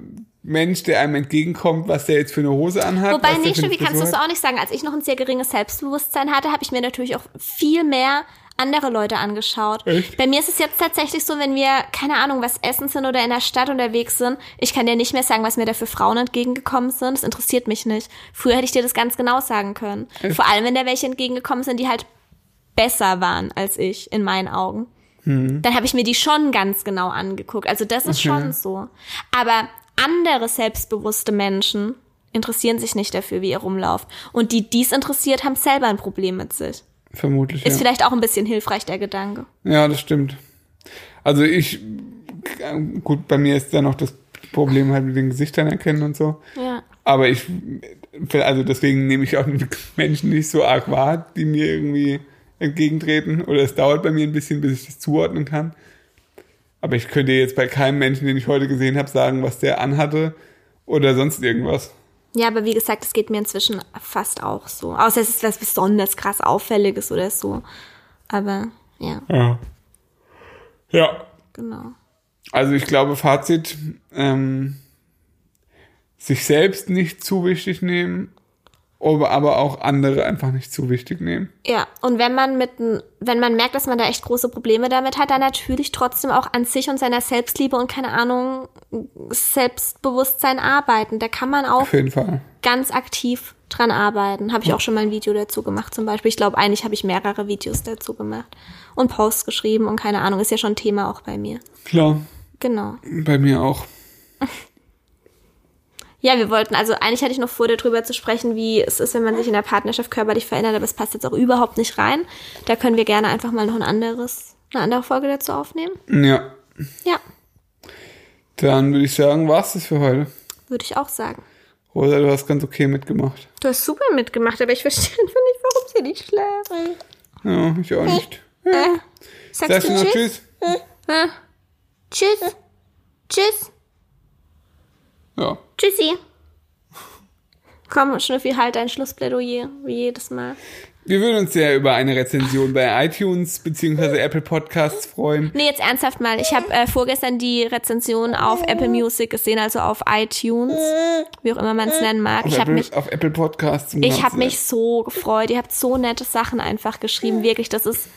Mensch, der einem entgegenkommt, was der jetzt für eine Hose anhat. Wobei, nee, wie kannst du es auch nicht sagen. Als ich noch ein sehr geringes Selbstbewusstsein hatte, habe ich mir natürlich auch viel mehr andere Leute angeschaut. Echt? Bei mir ist es jetzt tatsächlich so, wenn wir, keine Ahnung, was essen sind oder in der Stadt unterwegs sind, ich kann dir nicht mehr sagen, was mir da für Frauen entgegengekommen sind. Das interessiert mich nicht. Früher hätte ich dir das ganz genau sagen können. Echt? Vor allem, wenn da welche entgegengekommen sind, die halt besser waren als ich, in meinen Augen. Dann habe ich mir die schon ganz genau angeguckt. Also das ist Okay. schon so. Aber andere selbstbewusste Menschen interessieren sich nicht dafür, wie ihr rumlauft. Und die dies interessiert, haben selber ein Problem mit sich. Vermutlich. Ist ja. vielleicht auch ein bisschen hilfreich, der Gedanke. Ja, das stimmt. Also ich, gut, bei mir ist ja noch das Problem halt mit den Gesichtern erkennen und so. Ja. Aber ich, also deswegen nehme ich auch Menschen nicht so arg wahr, die mir irgendwie entgegentreten. Oder es dauert bei mir ein bisschen, bis ich das zuordnen kann. Aber ich könnte jetzt bei keinem Menschen, den ich heute gesehen habe, sagen, was der anhatte oder sonst irgendwas. Ja, aber wie gesagt, es geht mir inzwischen fast auch so. Außer es ist was besonders krass Auffälliges oder so. Aber ja, Ja. Ja. genau. Also ich glaube, Fazit, ähm, sich selbst nicht zu wichtig nehmen, aber auch andere einfach nicht zu wichtig nehmen. Ja, und wenn man mit, wenn man merkt, dass man da echt große Probleme damit hat, dann natürlich trotzdem auch an sich und seiner Selbstliebe und keine Ahnung, Selbstbewusstsein arbeiten. Da kann man auch Auf jeden Fall. ganz aktiv dran arbeiten. Habe ich auch schon mal ein Video dazu gemacht zum Beispiel. Ich glaube, eigentlich habe ich mehrere Videos dazu gemacht und Posts geschrieben und keine Ahnung, ist ja schon Thema auch bei mir. Klar, Genau. bei mir auch. Ja, wir wollten, also eigentlich hatte ich noch vor, darüber zu sprechen, wie es ist, wenn man sich in der Partnerschaft körperlich verändert, aber es passt jetzt auch überhaupt nicht rein. Da können wir gerne einfach mal noch ein anderes, eine andere Folge dazu aufnehmen. Ja, Ja, dann würde ich sagen, war's das für heute. würde ich auch sagen. Rosa, du hast ganz okay mitgemacht. Du hast super mitgemacht, aber ich verstehe einfach nicht, warum sie nicht schlafen. Ja, ich auch nicht. Äh, sagst, Sagst du noch tschüss? Tschüss? Äh, tschüss. Tschüss. Ja. Tschüssi. Komm, Schnüffi, halt dein Schlussplädoyer, wie jedes Mal. Wir würden uns sehr über eine Rezension bei iTunes bzw. Apple Podcasts freuen. Nee, jetzt ernsthaft mal. Ich habe äh, vorgestern die Rezension auf Apple Music gesehen, also auf iTunes, wie auch immer man es nennen mag. Auf Ich habe mich, auf Apple Podcasts. ich habe mich so gefreut. Ihr habt so nette Sachen einfach geschrieben. Wirklich, das ist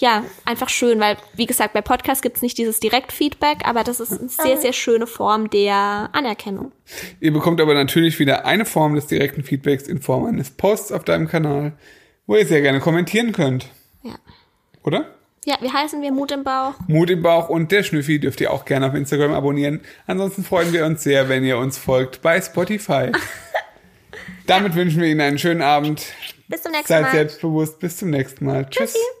ja einfach schön, weil wie gesagt, bei Podcasts gibt's nicht dieses Direktfeedback, aber das ist eine sehr, sehr schöne Form der Anerkennung. Ihr bekommt aber natürlich wieder eine Form des direkten Feedbacks in Form eines Posts auf deinem Kanal, wo ihr sehr gerne kommentieren könnt. Ja. Oder? Ja, wie heißen wir? Mut im Bauch. Mut im Bauch und der Schnüffi dürft ihr auch gerne auf Instagram abonnieren. Ansonsten freuen wir uns sehr, wenn ihr uns folgt bei Spotify. Damit wünschen wir Ihnen einen schönen Abend. Bis zum nächsten Seid Mal. selbstbewusst. Bis zum nächsten Mal. Tschüss. Tschüssi.